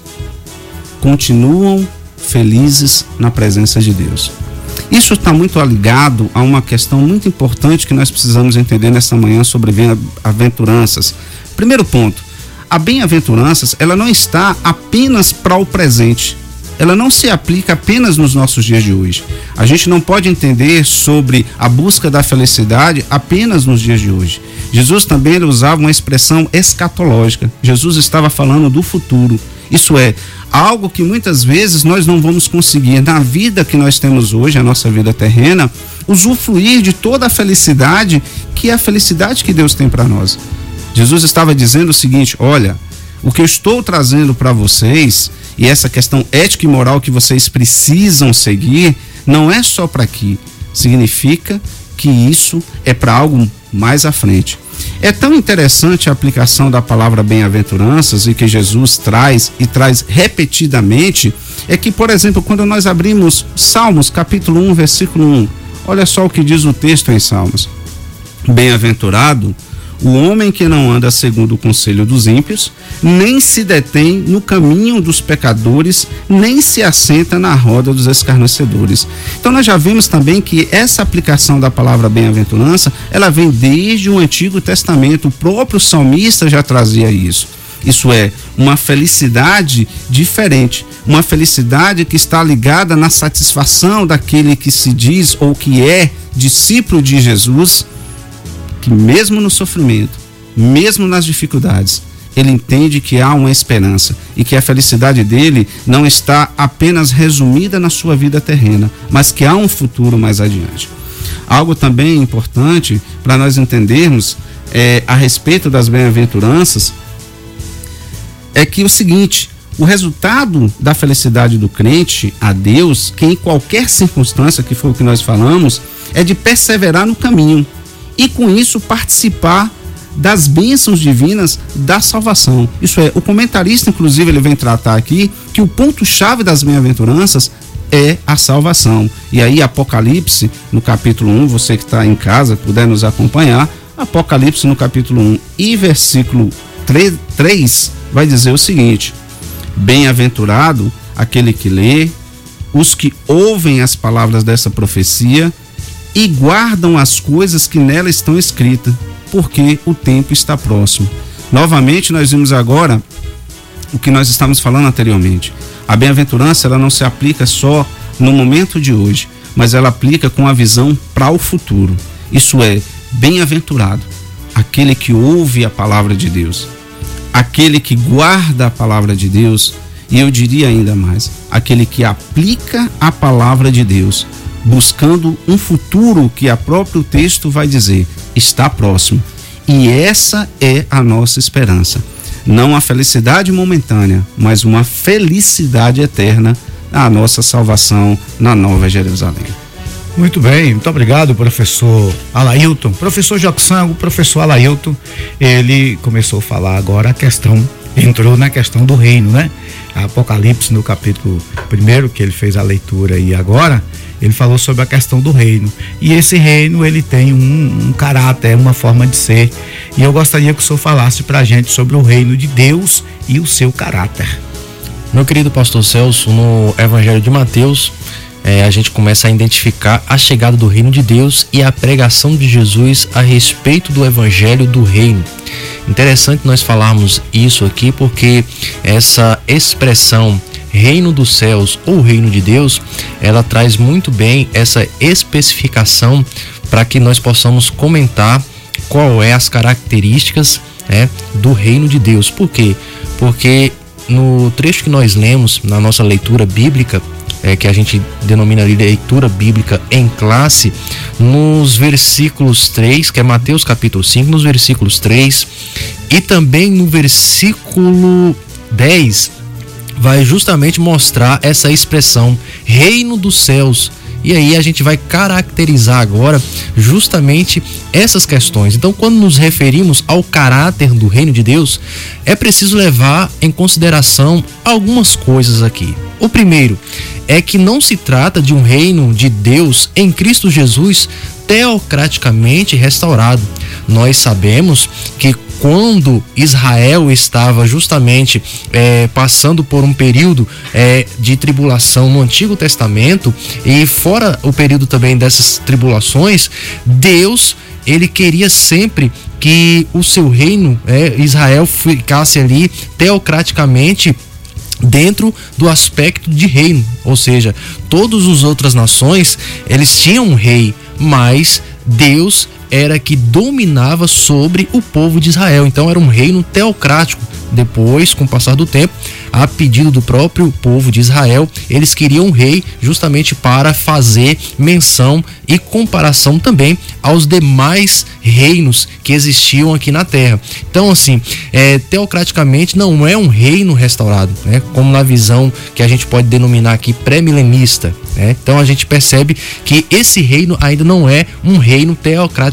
Speaker 5: continuam felizes na presença de Deus. Isso está muito ligado a uma questão muito importante que nós precisamos entender nessa manhã sobre bem-aventuranças. Primeiro ponto, a bem-aventuranças, ela não está apenas para o presente. Ela não se aplica apenas nos nossos dias de hoje. A gente não pode entender sobre a busca da felicidade apenas nos dias de hoje. Jesus também usava uma expressão escatológica. Jesus estava falando do futuro. Isso é, algo que muitas vezes nós não vamos conseguir na vida que nós temos hoje, a nossa vida terrena, usufruir de toda a felicidade que é a felicidade que Deus tem para nós. Jesus estava dizendo o seguinte: olha, o que eu estou trazendo para vocês e essa questão ética e moral que vocês precisam seguir não é só para aqui. Significa que isso é para algo mais à frente. É tão interessante a aplicação da palavra bem-aventuranças e que Jesus traz e traz repetidamente, é que, por exemplo, quando nós abrimos Salmos, capítulo 1, versículo 1, olha só o que diz o texto em Salmos. Bem-aventurado o homem que não anda segundo o conselho dos ímpios, nem se detém no caminho dos pecadores, nem se assenta na roda dos escarnecedores. Então nós já vimos também que essa aplicação da palavra bem-aventurança, ela vem desde o Antigo Testamento. O próprio salmista já trazia isso. Isso é uma felicidade diferente, uma felicidade que está ligada na satisfação daquele que se diz ou que é discípulo de Jesus que mesmo no sofrimento, mesmo nas dificuldades, ele entende que há uma esperança e que a felicidade dele não está apenas resumida na sua vida terrena, mas que há um futuro mais adiante. Algo também importante para nós entendermos é, a respeito das bem-aventuranças é que o seguinte: o resultado da felicidade do crente a Deus, que em qualquer circunstância que for o que nós falamos, é de perseverar no caminho e com isso participar das bênçãos divinas da salvação. Isso é, o comentarista, inclusive, ele vem tratar aqui que o ponto-chave das bem-aventuranças é a salvação. E aí, Apocalipse, no capítulo 1, você que está em casa, puder nos acompanhar, Apocalipse no capítulo 1 e versículo 3, 3 vai dizer o seguinte: Bem-aventurado aquele que lê, os que ouvem as palavras dessa profecia e guardam as coisas que nela estão escritas, porque o tempo está próximo. Novamente, nós vimos agora o que nós estávamos falando anteriormente. A bem-aventurança ela não se aplica só no momento de hoje, mas ela aplica com a visão para o futuro. Isso é, bem-aventurado aquele que ouve a palavra de Deus, aquele que guarda a palavra de Deus, e eu diria ainda mais, aquele que aplica a palavra de Deus buscando um futuro que a próprio texto vai dizer está próximo. E essa é a nossa esperança. Não a felicidade momentânea, mas uma felicidade eterna a nossa salvação na Nova Jerusalém.
Speaker 1: Muito bem, muito obrigado, professor Alailton. Professor Joxan, o professor Alailton, ele começou a falar agora a questão, entrou na questão do reino, né? Apocalipse no capítulo primeiro, que ele fez a leitura e agora, ele falou sobre a questão do reino. E esse reino, ele tem um, um caráter, uma forma de ser. E eu gostaria que o senhor falasse para a gente sobre o reino de Deus e o seu caráter.
Speaker 6: Meu querido pastor Celso, no Evangelho de Mateus, é, a gente começa a identificar a chegada do reino de Deus e a pregação de Jesus a respeito do Evangelho do reino. Interessante nós falarmos isso aqui porque essa expressão reino dos céus ou reino de Deus, ela traz muito bem essa especificação para que nós possamos comentar qual é as características né, do reino de Deus. Por quê? Porque no trecho que nós lemos na nossa leitura bíblica, é, que a gente denomina ali leitura bíblica em classe, nos versículos 3, que é Mateus capítulo 5, nos versículos 3 e também no versículo 10, vai justamente mostrar essa expressão reino dos céus. E aí a gente vai caracterizar agora justamente essas questões. Então, quando nos referimos ao caráter do reino de Deus, é preciso levar em consideração algumas coisas aqui. O primeiro é que não se trata de um reino de Deus em Cristo Jesus teocraticamente restaurado. Nós sabemos que quando Israel estava justamente é, passando por um período é, de tribulação no Antigo Testamento e fora o período também dessas tribulações, Deus ele queria sempre que o seu reino, é, Israel, ficasse ali teocraticamente dentro do aspecto de reino, ou seja, todas as outras nações eles tinham um rei, mas Deus era que dominava sobre o povo de Israel. Então era um reino teocrático. Depois, com o passar do tempo, a pedido do próprio povo de Israel, eles queriam um rei justamente para fazer menção e comparação também aos demais reinos que existiam aqui na Terra. Então, assim, é, teocraticamente não é um reino restaurado, né? Como na visão que a gente pode denominar aqui pré-milenista. Né? Então a gente percebe que esse reino ainda não é um reino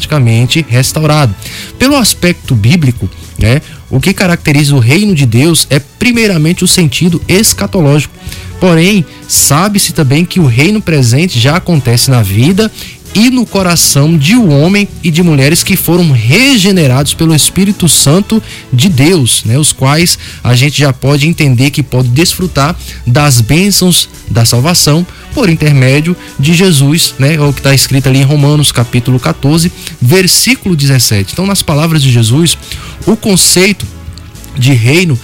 Speaker 6: teocraticamente restaurado. Pelo aspecto bíblico, né? O que caracteriza o reino de Deus é primeiramente o sentido escatológico. Porém, sabe-se também que o reino presente já acontece na vida e no coração de um homem e de mulheres que foram regenerados pelo Espírito Santo de Deus, né? Os quais a gente já pode entender que pode desfrutar das bênçãos da salvação por intermédio de Jesus, né? É o que está escrito ali em Romanos capítulo 14, versículo 17. Então, nas palavras de Jesus, o conceito de reino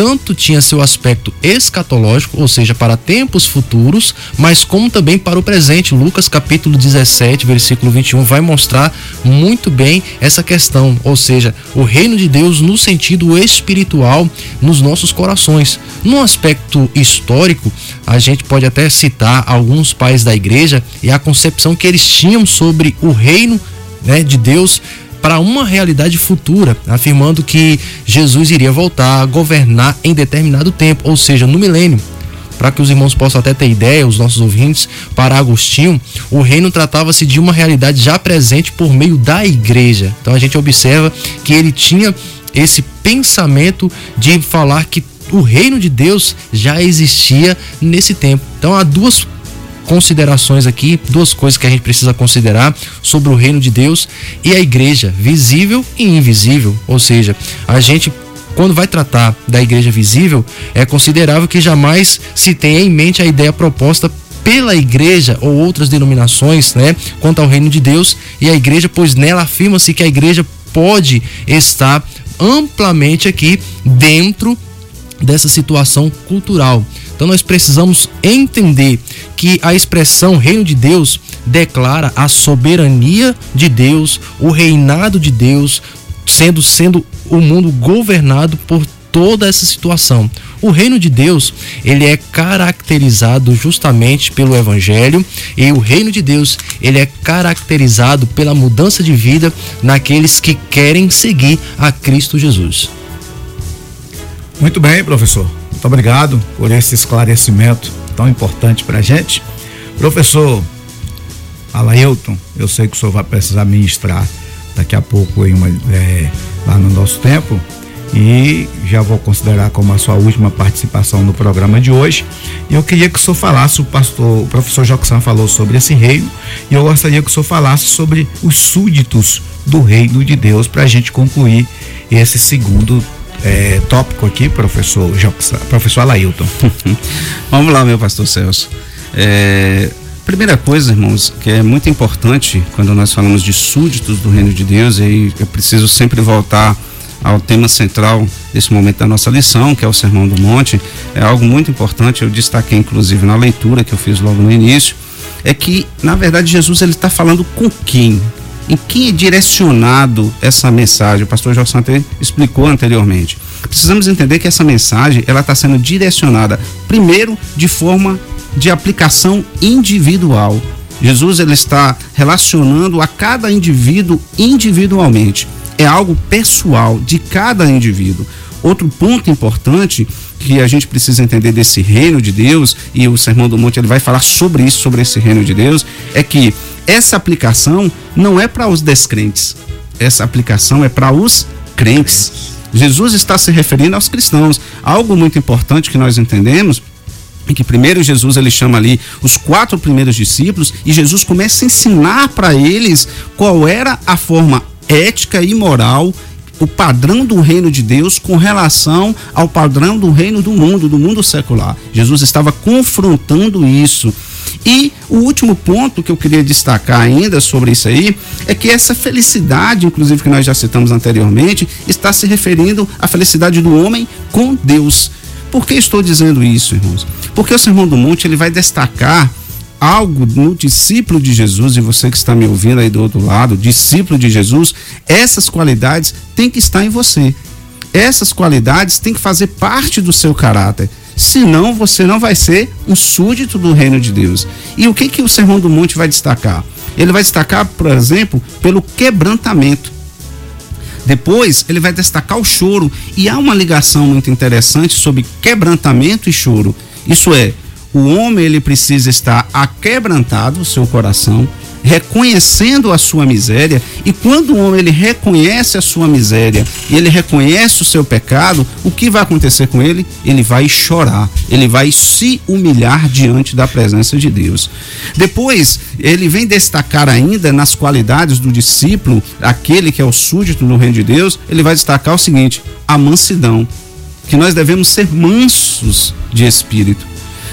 Speaker 6: tanto tinha seu aspecto escatológico, ou seja, para tempos futuros, mas como também para o presente. Lucas capítulo 17, versículo 21 vai mostrar muito bem essa questão, ou seja, o reino de Deus no sentido espiritual nos nossos corações. No aspecto histórico, a gente pode até citar alguns pais da igreja e a concepção que eles tinham sobre o reino né, de Deus para uma realidade futura, afirmando que Jesus iria voltar a governar em determinado tempo, ou seja, no milênio. Para que os irmãos possam até ter ideia, os nossos ouvintes, para Agostinho, o reino tratava-se de uma realidade já presente por meio da igreja. Então a gente observa que ele tinha esse pensamento de falar que o reino de Deus já existia nesse tempo. Então há duas considerações aqui, duas coisas que a gente precisa considerar sobre o reino de Deus e a igreja, visível e invisível. Ou seja, a gente quando vai tratar da igreja visível, é considerável que jamais se tenha em mente a ideia proposta pela igreja ou outras denominações, né, quanto ao reino de Deus e a igreja, pois nela afirma-se que a igreja pode estar amplamente aqui dentro dessa situação cultural. Então nós precisamos entender que a expressão reino de Deus declara a soberania de Deus, o reinado de Deus, sendo sendo o mundo governado por toda essa situação. O reino de Deus, ele é caracterizado justamente pelo evangelho e o reino de Deus, ele é caracterizado pela mudança de vida naqueles que querem seguir a Cristo Jesus.
Speaker 1: Muito bem, professor. Muito obrigado por esse esclarecimento tão importante para a gente. Professor Alailton, eu sei que o senhor vai precisar ministrar daqui a pouco em uma, é, lá no nosso tempo e já vou considerar como a sua última participação no programa de hoje. E eu queria que o senhor falasse, o pastor, o professor Joxan falou sobre esse reino, e eu gostaria que o senhor falasse sobre os súditos do reino de Deus para a gente concluir esse segundo é, tópico aqui, professor professor Alailton.
Speaker 5: Vamos lá, meu pastor Celso. É, primeira coisa, irmãos, que é muito importante quando nós falamos de súditos do reino de Deus, e aí eu preciso sempre voltar ao tema central desse momento da nossa lição, que é o Sermão do Monte, é algo muito importante, eu destaquei inclusive na leitura que eu fiz logo no início, é que, na verdade, Jesus ele está falando com quem? Em quem é direcionado essa mensagem? O pastor Jorge Santé explicou anteriormente. Precisamos entender que essa mensagem ela está sendo direcionada primeiro de forma de aplicação individual. Jesus ele está relacionando a cada indivíduo individualmente. É algo pessoal de cada indivíduo. Outro ponto importante que a gente precisa entender desse reino de Deus, e o Sermão do Monte ele vai falar sobre isso, sobre esse reino de Deus, é que essa aplicação não é para os descrentes, essa aplicação é para os crentes. Jesus está se referindo aos cristãos. Algo muito importante que nós entendemos em que primeiro Jesus ele chama ali os quatro primeiros discípulos e Jesus começa a ensinar para eles qual era a forma ética e moral o padrão do reino de Deus com relação ao padrão do reino do mundo, do mundo secular. Jesus estava confrontando isso. E o último ponto que eu queria destacar ainda sobre isso aí é que essa felicidade, inclusive que nós já citamos anteriormente, está se referindo à felicidade do homem com Deus. Por que estou dizendo isso, irmãos? Porque o Sermão do Monte ele vai destacar algo no discípulo de Jesus, e você que está me ouvindo aí do outro lado, discípulo de Jesus, essas qualidades têm que estar em você. Essas qualidades têm que fazer parte do seu caráter. Senão você não vai ser um súdito do reino de Deus. E o que, que o Sermão do Monte vai destacar? Ele vai destacar, por exemplo, pelo quebrantamento. Depois, ele vai destacar o choro. E há uma ligação muito interessante sobre quebrantamento e choro. Isso é, o homem ele precisa estar aquebrantado, o seu coração, reconhecendo a sua miséria, e quando o homem ele reconhece a sua miséria e ele reconhece o seu pecado, o que vai acontecer com ele? Ele vai chorar, ele vai se humilhar diante da presença de Deus. Depois, ele vem destacar ainda nas qualidades do discípulo, aquele que é o súdito no reino de Deus, ele vai destacar o seguinte: a mansidão, que nós devemos ser mansos de espírito.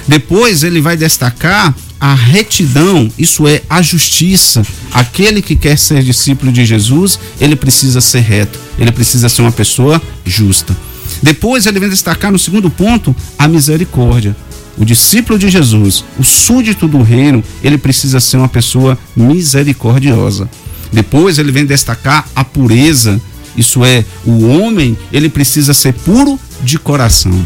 Speaker 5: Depois ele vai destacar a retidão, isso é a justiça. Aquele que quer ser discípulo de Jesus, ele precisa ser reto, ele precisa ser uma pessoa justa. Depois ele vem destacar no segundo ponto a misericórdia. O discípulo de Jesus, o súdito do reino, ele precisa ser uma pessoa misericordiosa. Depois ele vem destacar a pureza, isso é, o homem, ele precisa ser puro de coração.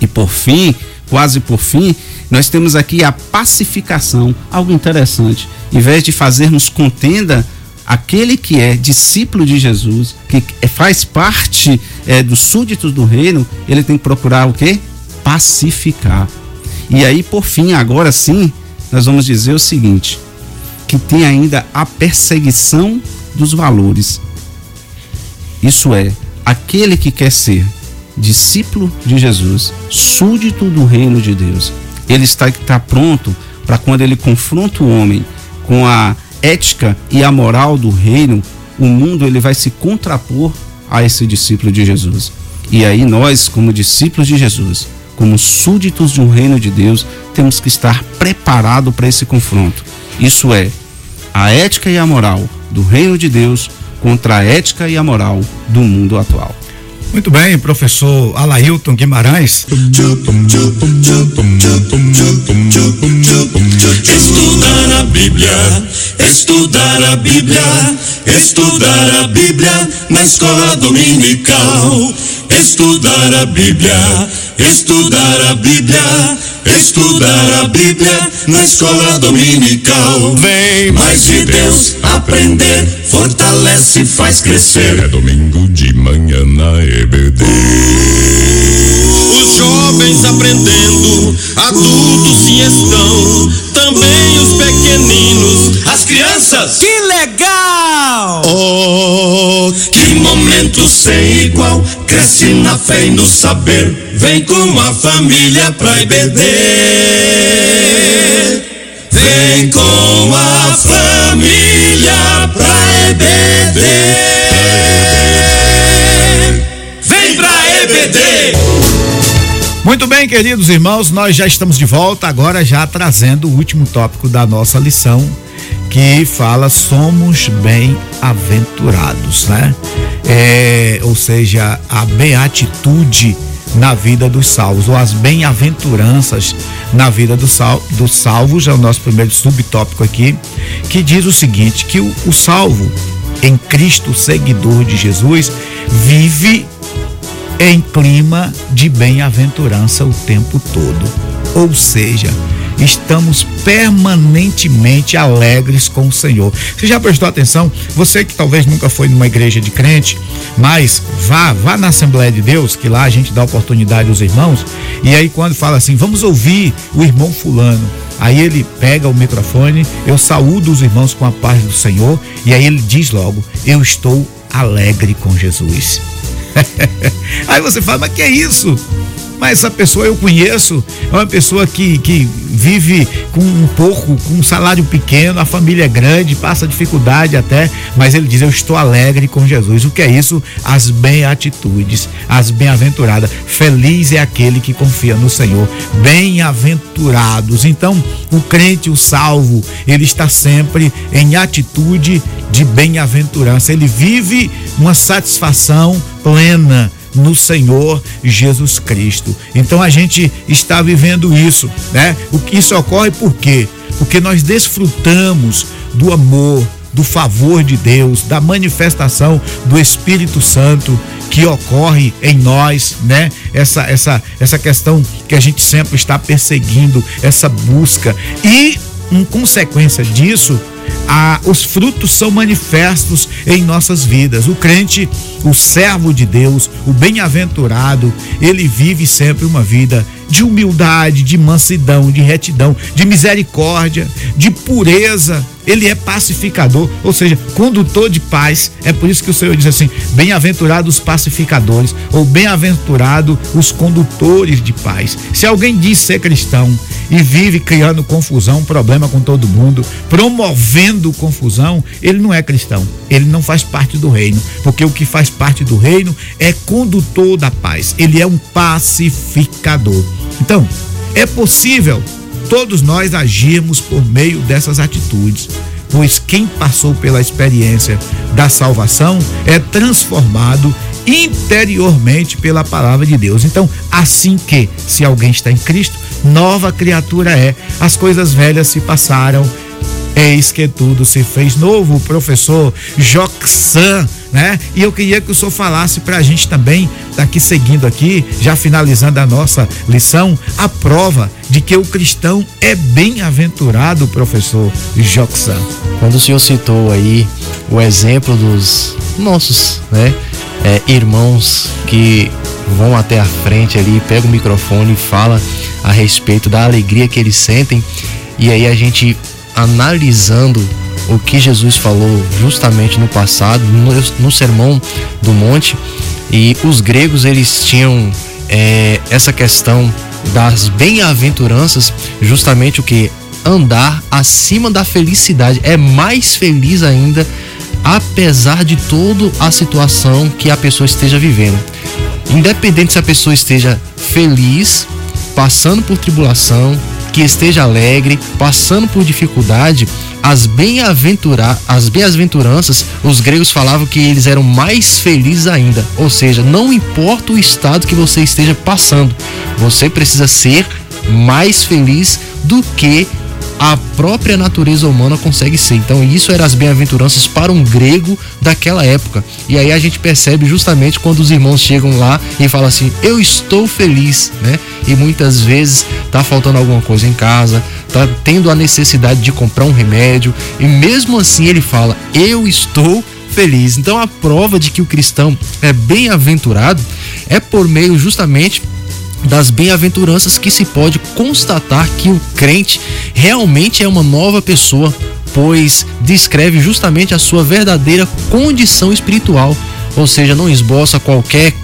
Speaker 5: E por fim, quase por fim, nós temos aqui a pacificação, algo interessante. Em vez de fazermos contenda, aquele que é discípulo de Jesus, que faz parte é, dos súditos do reino, ele tem que procurar o quê? Pacificar. E aí, por fim, agora sim, nós vamos dizer o seguinte: que tem ainda a perseguição dos valores. Isso é, aquele que quer ser discípulo de Jesus, súdito do reino de Deus, ele está, está pronto para quando ele confronta o homem com a ética e a moral do reino, o mundo ele vai se contrapor a esse discípulo de Jesus. E aí nós, como discípulos de Jesus, como súditos de um reino de Deus, temos que estar preparados para esse confronto. Isso é a ética e a moral do reino de Deus contra a ética e a moral do mundo atual.
Speaker 1: Muito bem, professor Alailton Guimarães.
Speaker 3: Estudar a Bíblia, estudar a Bíblia, estudar a Bíblia na escola dominical. Estudar a Bíblia, estudar a Bíblia, estudar a Bíblia na escola dominical. Vem mais de Deus aprender, fortalece e faz crescer. É domingo de manhã na EBD.
Speaker 7: Os jovens aprendendo, adultos sim estão, também os pequeninos, as crianças.
Speaker 4: Que legal!
Speaker 3: Oh, que momento sem igual, cresce na fé e no saber, vem com a família pra EBD. Vem com a família pra EBD. Vem pra EBD.
Speaker 1: Muito bem, queridos irmãos, nós já estamos de volta, agora já trazendo o último tópico da nossa lição, que fala somos bem-aventurados, né? É, ou seja, a beatitude na vida dos salvos, ou as bem-aventuranças na vida dos sal, do salvos, é o nosso primeiro subtópico aqui, que diz o seguinte: que o, o salvo em Cristo, seguidor de Jesus, vive em clima de bem-aventurança o tempo todo. Ou seja, estamos permanentemente alegres com o Senhor. Você já prestou atenção? Você que talvez nunca foi numa igreja de crente, mas vá, vá na Assembleia de Deus, que lá a gente dá oportunidade aos irmãos, e aí quando fala assim, vamos ouvir o irmão fulano, Aí ele pega o microfone, eu saúdo os irmãos com a paz do Senhor, e aí ele diz logo: Eu estou alegre com Jesus. aí você fala, mas que é isso? Mas essa pessoa eu conheço, é uma pessoa que, que vive com um pouco, com um salário pequeno, a família é grande, passa dificuldade até, mas ele diz: Eu estou alegre com Jesus. O que é isso? As bem-atitudes, as bem-aventuradas. Feliz é aquele que confia no Senhor. Bem-aventurados. Então, o crente, o salvo, ele está sempre em atitude de bem-aventurança. Ele vive uma satisfação plena no Senhor Jesus Cristo. Então a gente está vivendo isso, né? O que isso ocorre por quê? porque nós desfrutamos do amor, do favor de Deus, da manifestação do Espírito Santo que ocorre em nós, né? Essa essa essa questão que a gente sempre está perseguindo, essa busca e em consequência disso, a, os frutos são manifestos em nossas vidas. O crente, o servo de Deus, o bem-aventurado, ele vive sempre uma vida de humildade, de mansidão, de retidão, de misericórdia, de pureza. Ele é pacificador, ou seja, condutor de paz. É por isso que o Senhor diz assim: bem-aventurados os pacificadores, ou bem-aventurado os condutores de paz. Se alguém diz ser cristão e vive criando confusão, problema com todo mundo, promovendo confusão, ele não é cristão. Ele não faz parte do reino, porque o que faz parte do reino é condutor da paz. Ele é um pacificador. Então, é possível todos nós agirmos por meio dessas atitudes, pois quem passou pela experiência da salvação é transformado interiormente pela palavra de Deus. Então, assim que, se alguém está em Cristo, nova criatura é. As coisas velhas se passaram, eis que tudo se fez novo. O professor Joxan né? E eu queria que o senhor falasse para a gente também, daqui seguindo aqui, já finalizando a nossa lição, a prova de que o cristão é bem-aventurado, professor Joxan.
Speaker 6: Quando o senhor citou aí o exemplo dos nossos, né, é, irmãos que vão até a frente ali, pega o microfone e fala a respeito da alegria que eles sentem, e aí a gente analisando o que Jesus falou justamente no passado, no, no Sermão do Monte, e os gregos eles tinham é, essa questão das bem-aventuranças, justamente o que andar acima da felicidade, é mais feliz ainda, apesar de toda a situação que a pessoa esteja vivendo. Independente se a pessoa esteja feliz, passando por tribulação, que esteja alegre, passando por dificuldade, as bem-aventura, as bem-aventuranças, os gregos falavam que eles eram mais felizes ainda. Ou seja, não importa o estado que você esteja passando, você precisa ser mais feliz do que a própria natureza humana consegue ser. Então, isso eram as bem-aventuranças para um grego daquela época. E aí a gente percebe justamente quando os irmãos chegam lá e falam assim: "Eu estou feliz", né? E muitas vezes tá faltando alguma coisa em casa, tá tendo a necessidade de comprar um remédio, e mesmo assim ele fala: "Eu estou feliz". Então, a prova de que o cristão é bem-aventurado é por meio justamente das bem-aventuranças que se pode constatar que o crente realmente é uma nova pessoa, pois descreve justamente a sua verdadeira condição espiritual, ou seja, não esboça qualquer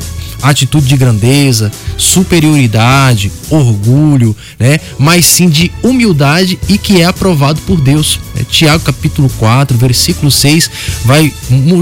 Speaker 6: atitude de grandeza, superioridade, orgulho, né? Mas sim de humildade e que é aprovado por Deus. É, Tiago capítulo 4, versículo 6 vai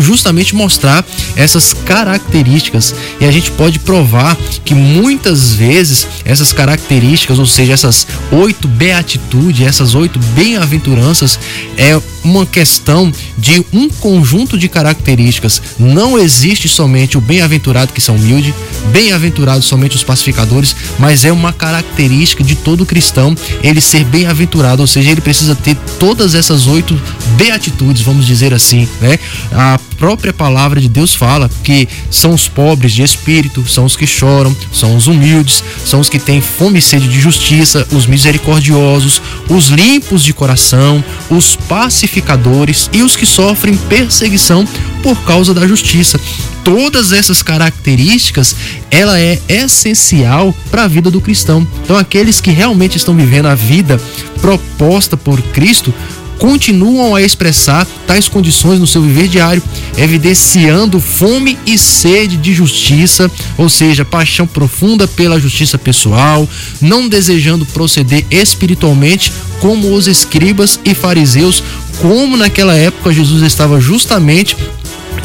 Speaker 6: justamente mostrar essas características e a gente pode provar que muitas vezes essas características, ou seja, essas oito beatitudes, essas oito bem-aventuranças é uma questão de um conjunto de características. Não existe somente o bem-aventurado que são humilde, bem-aventurado somente os pacificadores, mas é uma característica de todo cristão ele ser bem-aventurado, ou seja, ele precisa ter todas essas oito beatitudes, vamos dizer assim, né? A própria palavra de Deus fala que são os pobres de espírito, são os que choram, são os humildes, são os que têm fome e sede de justiça, os misericordiosos, os limpos de coração, os pacificadores e os que sofrem perseguição por causa da justiça. Todas essas características, ela é essencial para a vida do cristão. Então, aqueles que realmente estão vivendo a vida proposta por Cristo continuam a expressar tais condições no seu viver diário, evidenciando fome e sede de justiça, ou seja, paixão profunda pela justiça pessoal, não desejando proceder espiritualmente como os escribas e fariseus, como naquela época Jesus estava justamente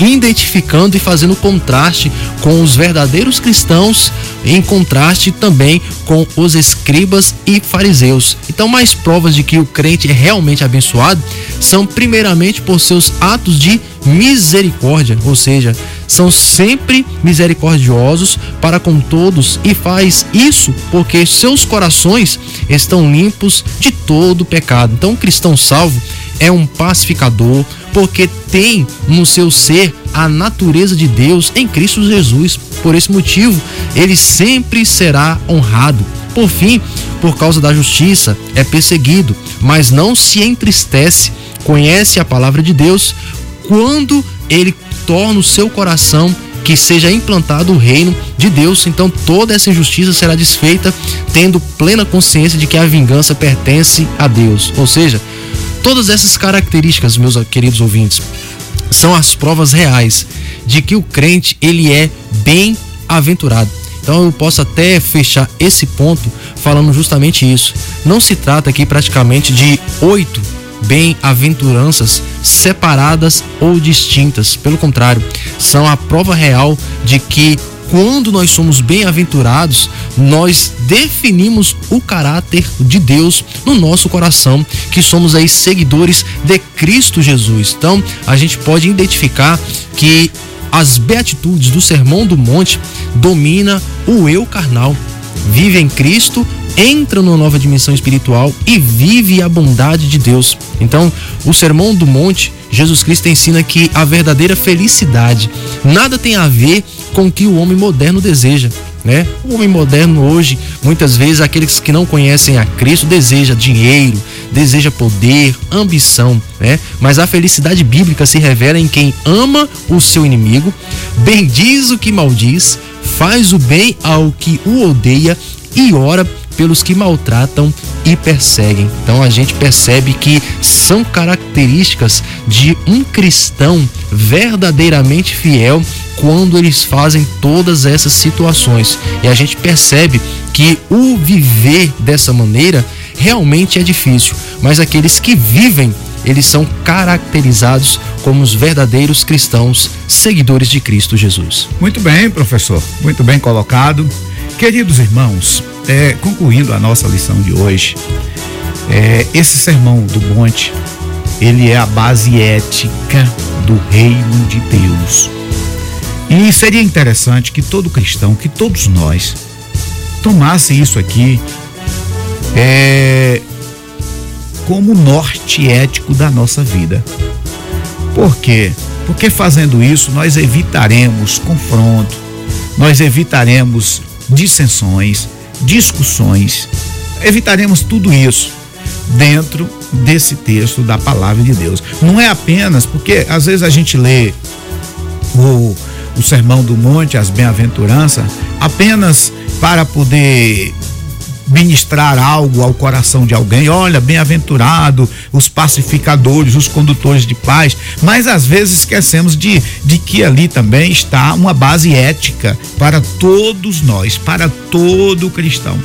Speaker 6: identificando e fazendo contraste com os verdadeiros cristãos, em contraste também com os escribas e fariseus. Então, mais provas de que o crente é realmente abençoado são primeiramente por seus atos de misericórdia, ou seja, são sempre misericordiosos para com todos e faz isso porque seus corações estão limpos de todo pecado. Então, o cristão salvo é um pacificador porque tem no seu ser a natureza de Deus em Cristo Jesus. Por esse motivo, ele sempre será honrado. Por fim, por causa da justiça, é perseguido, mas não se entristece, conhece a palavra de Deus, quando ele torna o seu coração que seja implantado o reino de Deus, então toda essa injustiça será desfeita, tendo plena consciência de que a vingança pertence a Deus. Ou seja, todas essas características, meus queridos ouvintes, são as provas reais de que o crente ele é bem-aventurado. Então eu posso até fechar esse ponto falando justamente isso. Não se trata aqui praticamente de oito bem-aventuranças separadas ou distintas. Pelo contrário, são a prova real de que quando nós somos bem-aventurados, nós definimos o caráter de Deus no nosso coração, que somos aí seguidores de Cristo Jesus. Então, a gente pode identificar que as beatitudes do Sermão do Monte domina o eu carnal. Vive em Cristo entra numa nova dimensão espiritual e vive a bondade de Deus. Então, o Sermão do Monte, Jesus Cristo ensina que a verdadeira felicidade nada tem a ver com o que o homem moderno deseja. Né? O homem moderno hoje, muitas vezes, aqueles que não conhecem a Cristo, deseja dinheiro, deseja poder, ambição, né? Mas a felicidade bíblica se revela em quem ama o seu inimigo, bendiz o que maldiz, faz o bem ao que o odeia e ora pelos que maltratam e perseguem. Então a gente percebe que são características de um cristão verdadeiramente fiel quando eles fazem todas essas situações. E a gente percebe que o viver dessa maneira realmente é difícil, mas aqueles que vivem eles são caracterizados como os verdadeiros cristãos, seguidores de Cristo Jesus.
Speaker 1: Muito bem, professor, muito bem colocado. Queridos irmãos, é, concluindo a nossa lição de hoje, é, esse sermão do monte, ele é a base ética do reino de Deus. E seria interessante que todo cristão, que todos nós, tomasse isso aqui é, como norte ético da nossa vida. Por quê? Porque fazendo isso nós evitaremos confronto, nós evitaremos dissensões, discussões. Evitaremos tudo isso dentro desse texto da palavra de Deus. Não é apenas porque às vezes a gente lê o, o Sermão do Monte, as Bem-aventuranças, apenas para poder ministrar algo ao coração de alguém. Olha, bem-aventurado os pacificadores, os condutores de paz. Mas às vezes esquecemos de, de que ali também está uma base ética para todos nós, para todo cristão.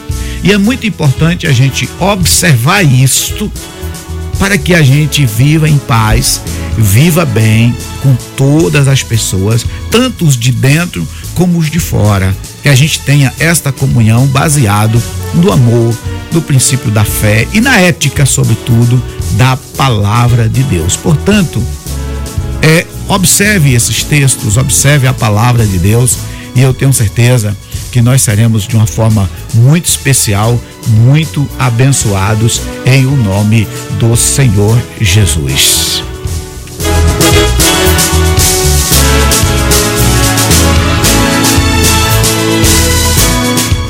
Speaker 1: E é muito importante a gente observar isto para que a gente viva em paz, viva bem com todas as pessoas, tanto os de dentro como os de fora que a gente tenha esta comunhão baseado no amor, no princípio da fé e na ética, sobretudo, da palavra de Deus. Portanto, é, observe esses textos, observe a palavra de Deus e eu tenho certeza que nós seremos de uma forma muito especial, muito abençoados em o nome do Senhor Jesus.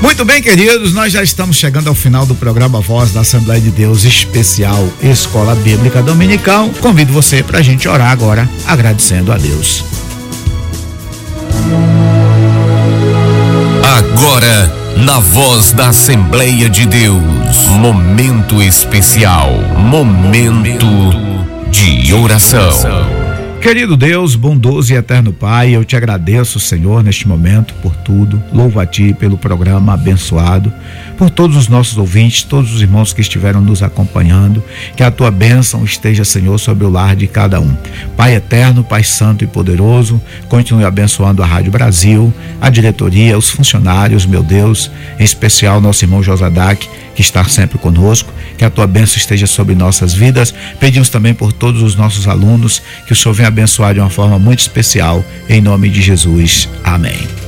Speaker 1: Muito bem, queridos, nós já estamos chegando ao final do programa Voz da Assembleia de Deus Especial Escola Bíblica Dominical. Convido você para a gente orar agora, agradecendo a Deus.
Speaker 2: Agora, na voz da Assembleia de Deus, momento especial, momento de oração.
Speaker 1: Querido Deus, bondoso e eterno Pai, eu te agradeço, Senhor, neste momento por tudo. Louvo a Ti pelo programa abençoado, por todos os nossos ouvintes, todos os irmãos que estiveram nos acompanhando. Que a Tua bênção esteja, Senhor, sobre o lar de cada um. Pai eterno, Pai santo e poderoso, continue abençoando a Rádio Brasil, a diretoria, os funcionários, meu Deus, em especial nosso irmão Josadac que está sempre conosco, que a tua bênção esteja sobre nossas vidas. Pedimos também por todos os nossos alunos, que o Senhor venha abençoar de uma forma muito especial, em nome de Jesus. Amém.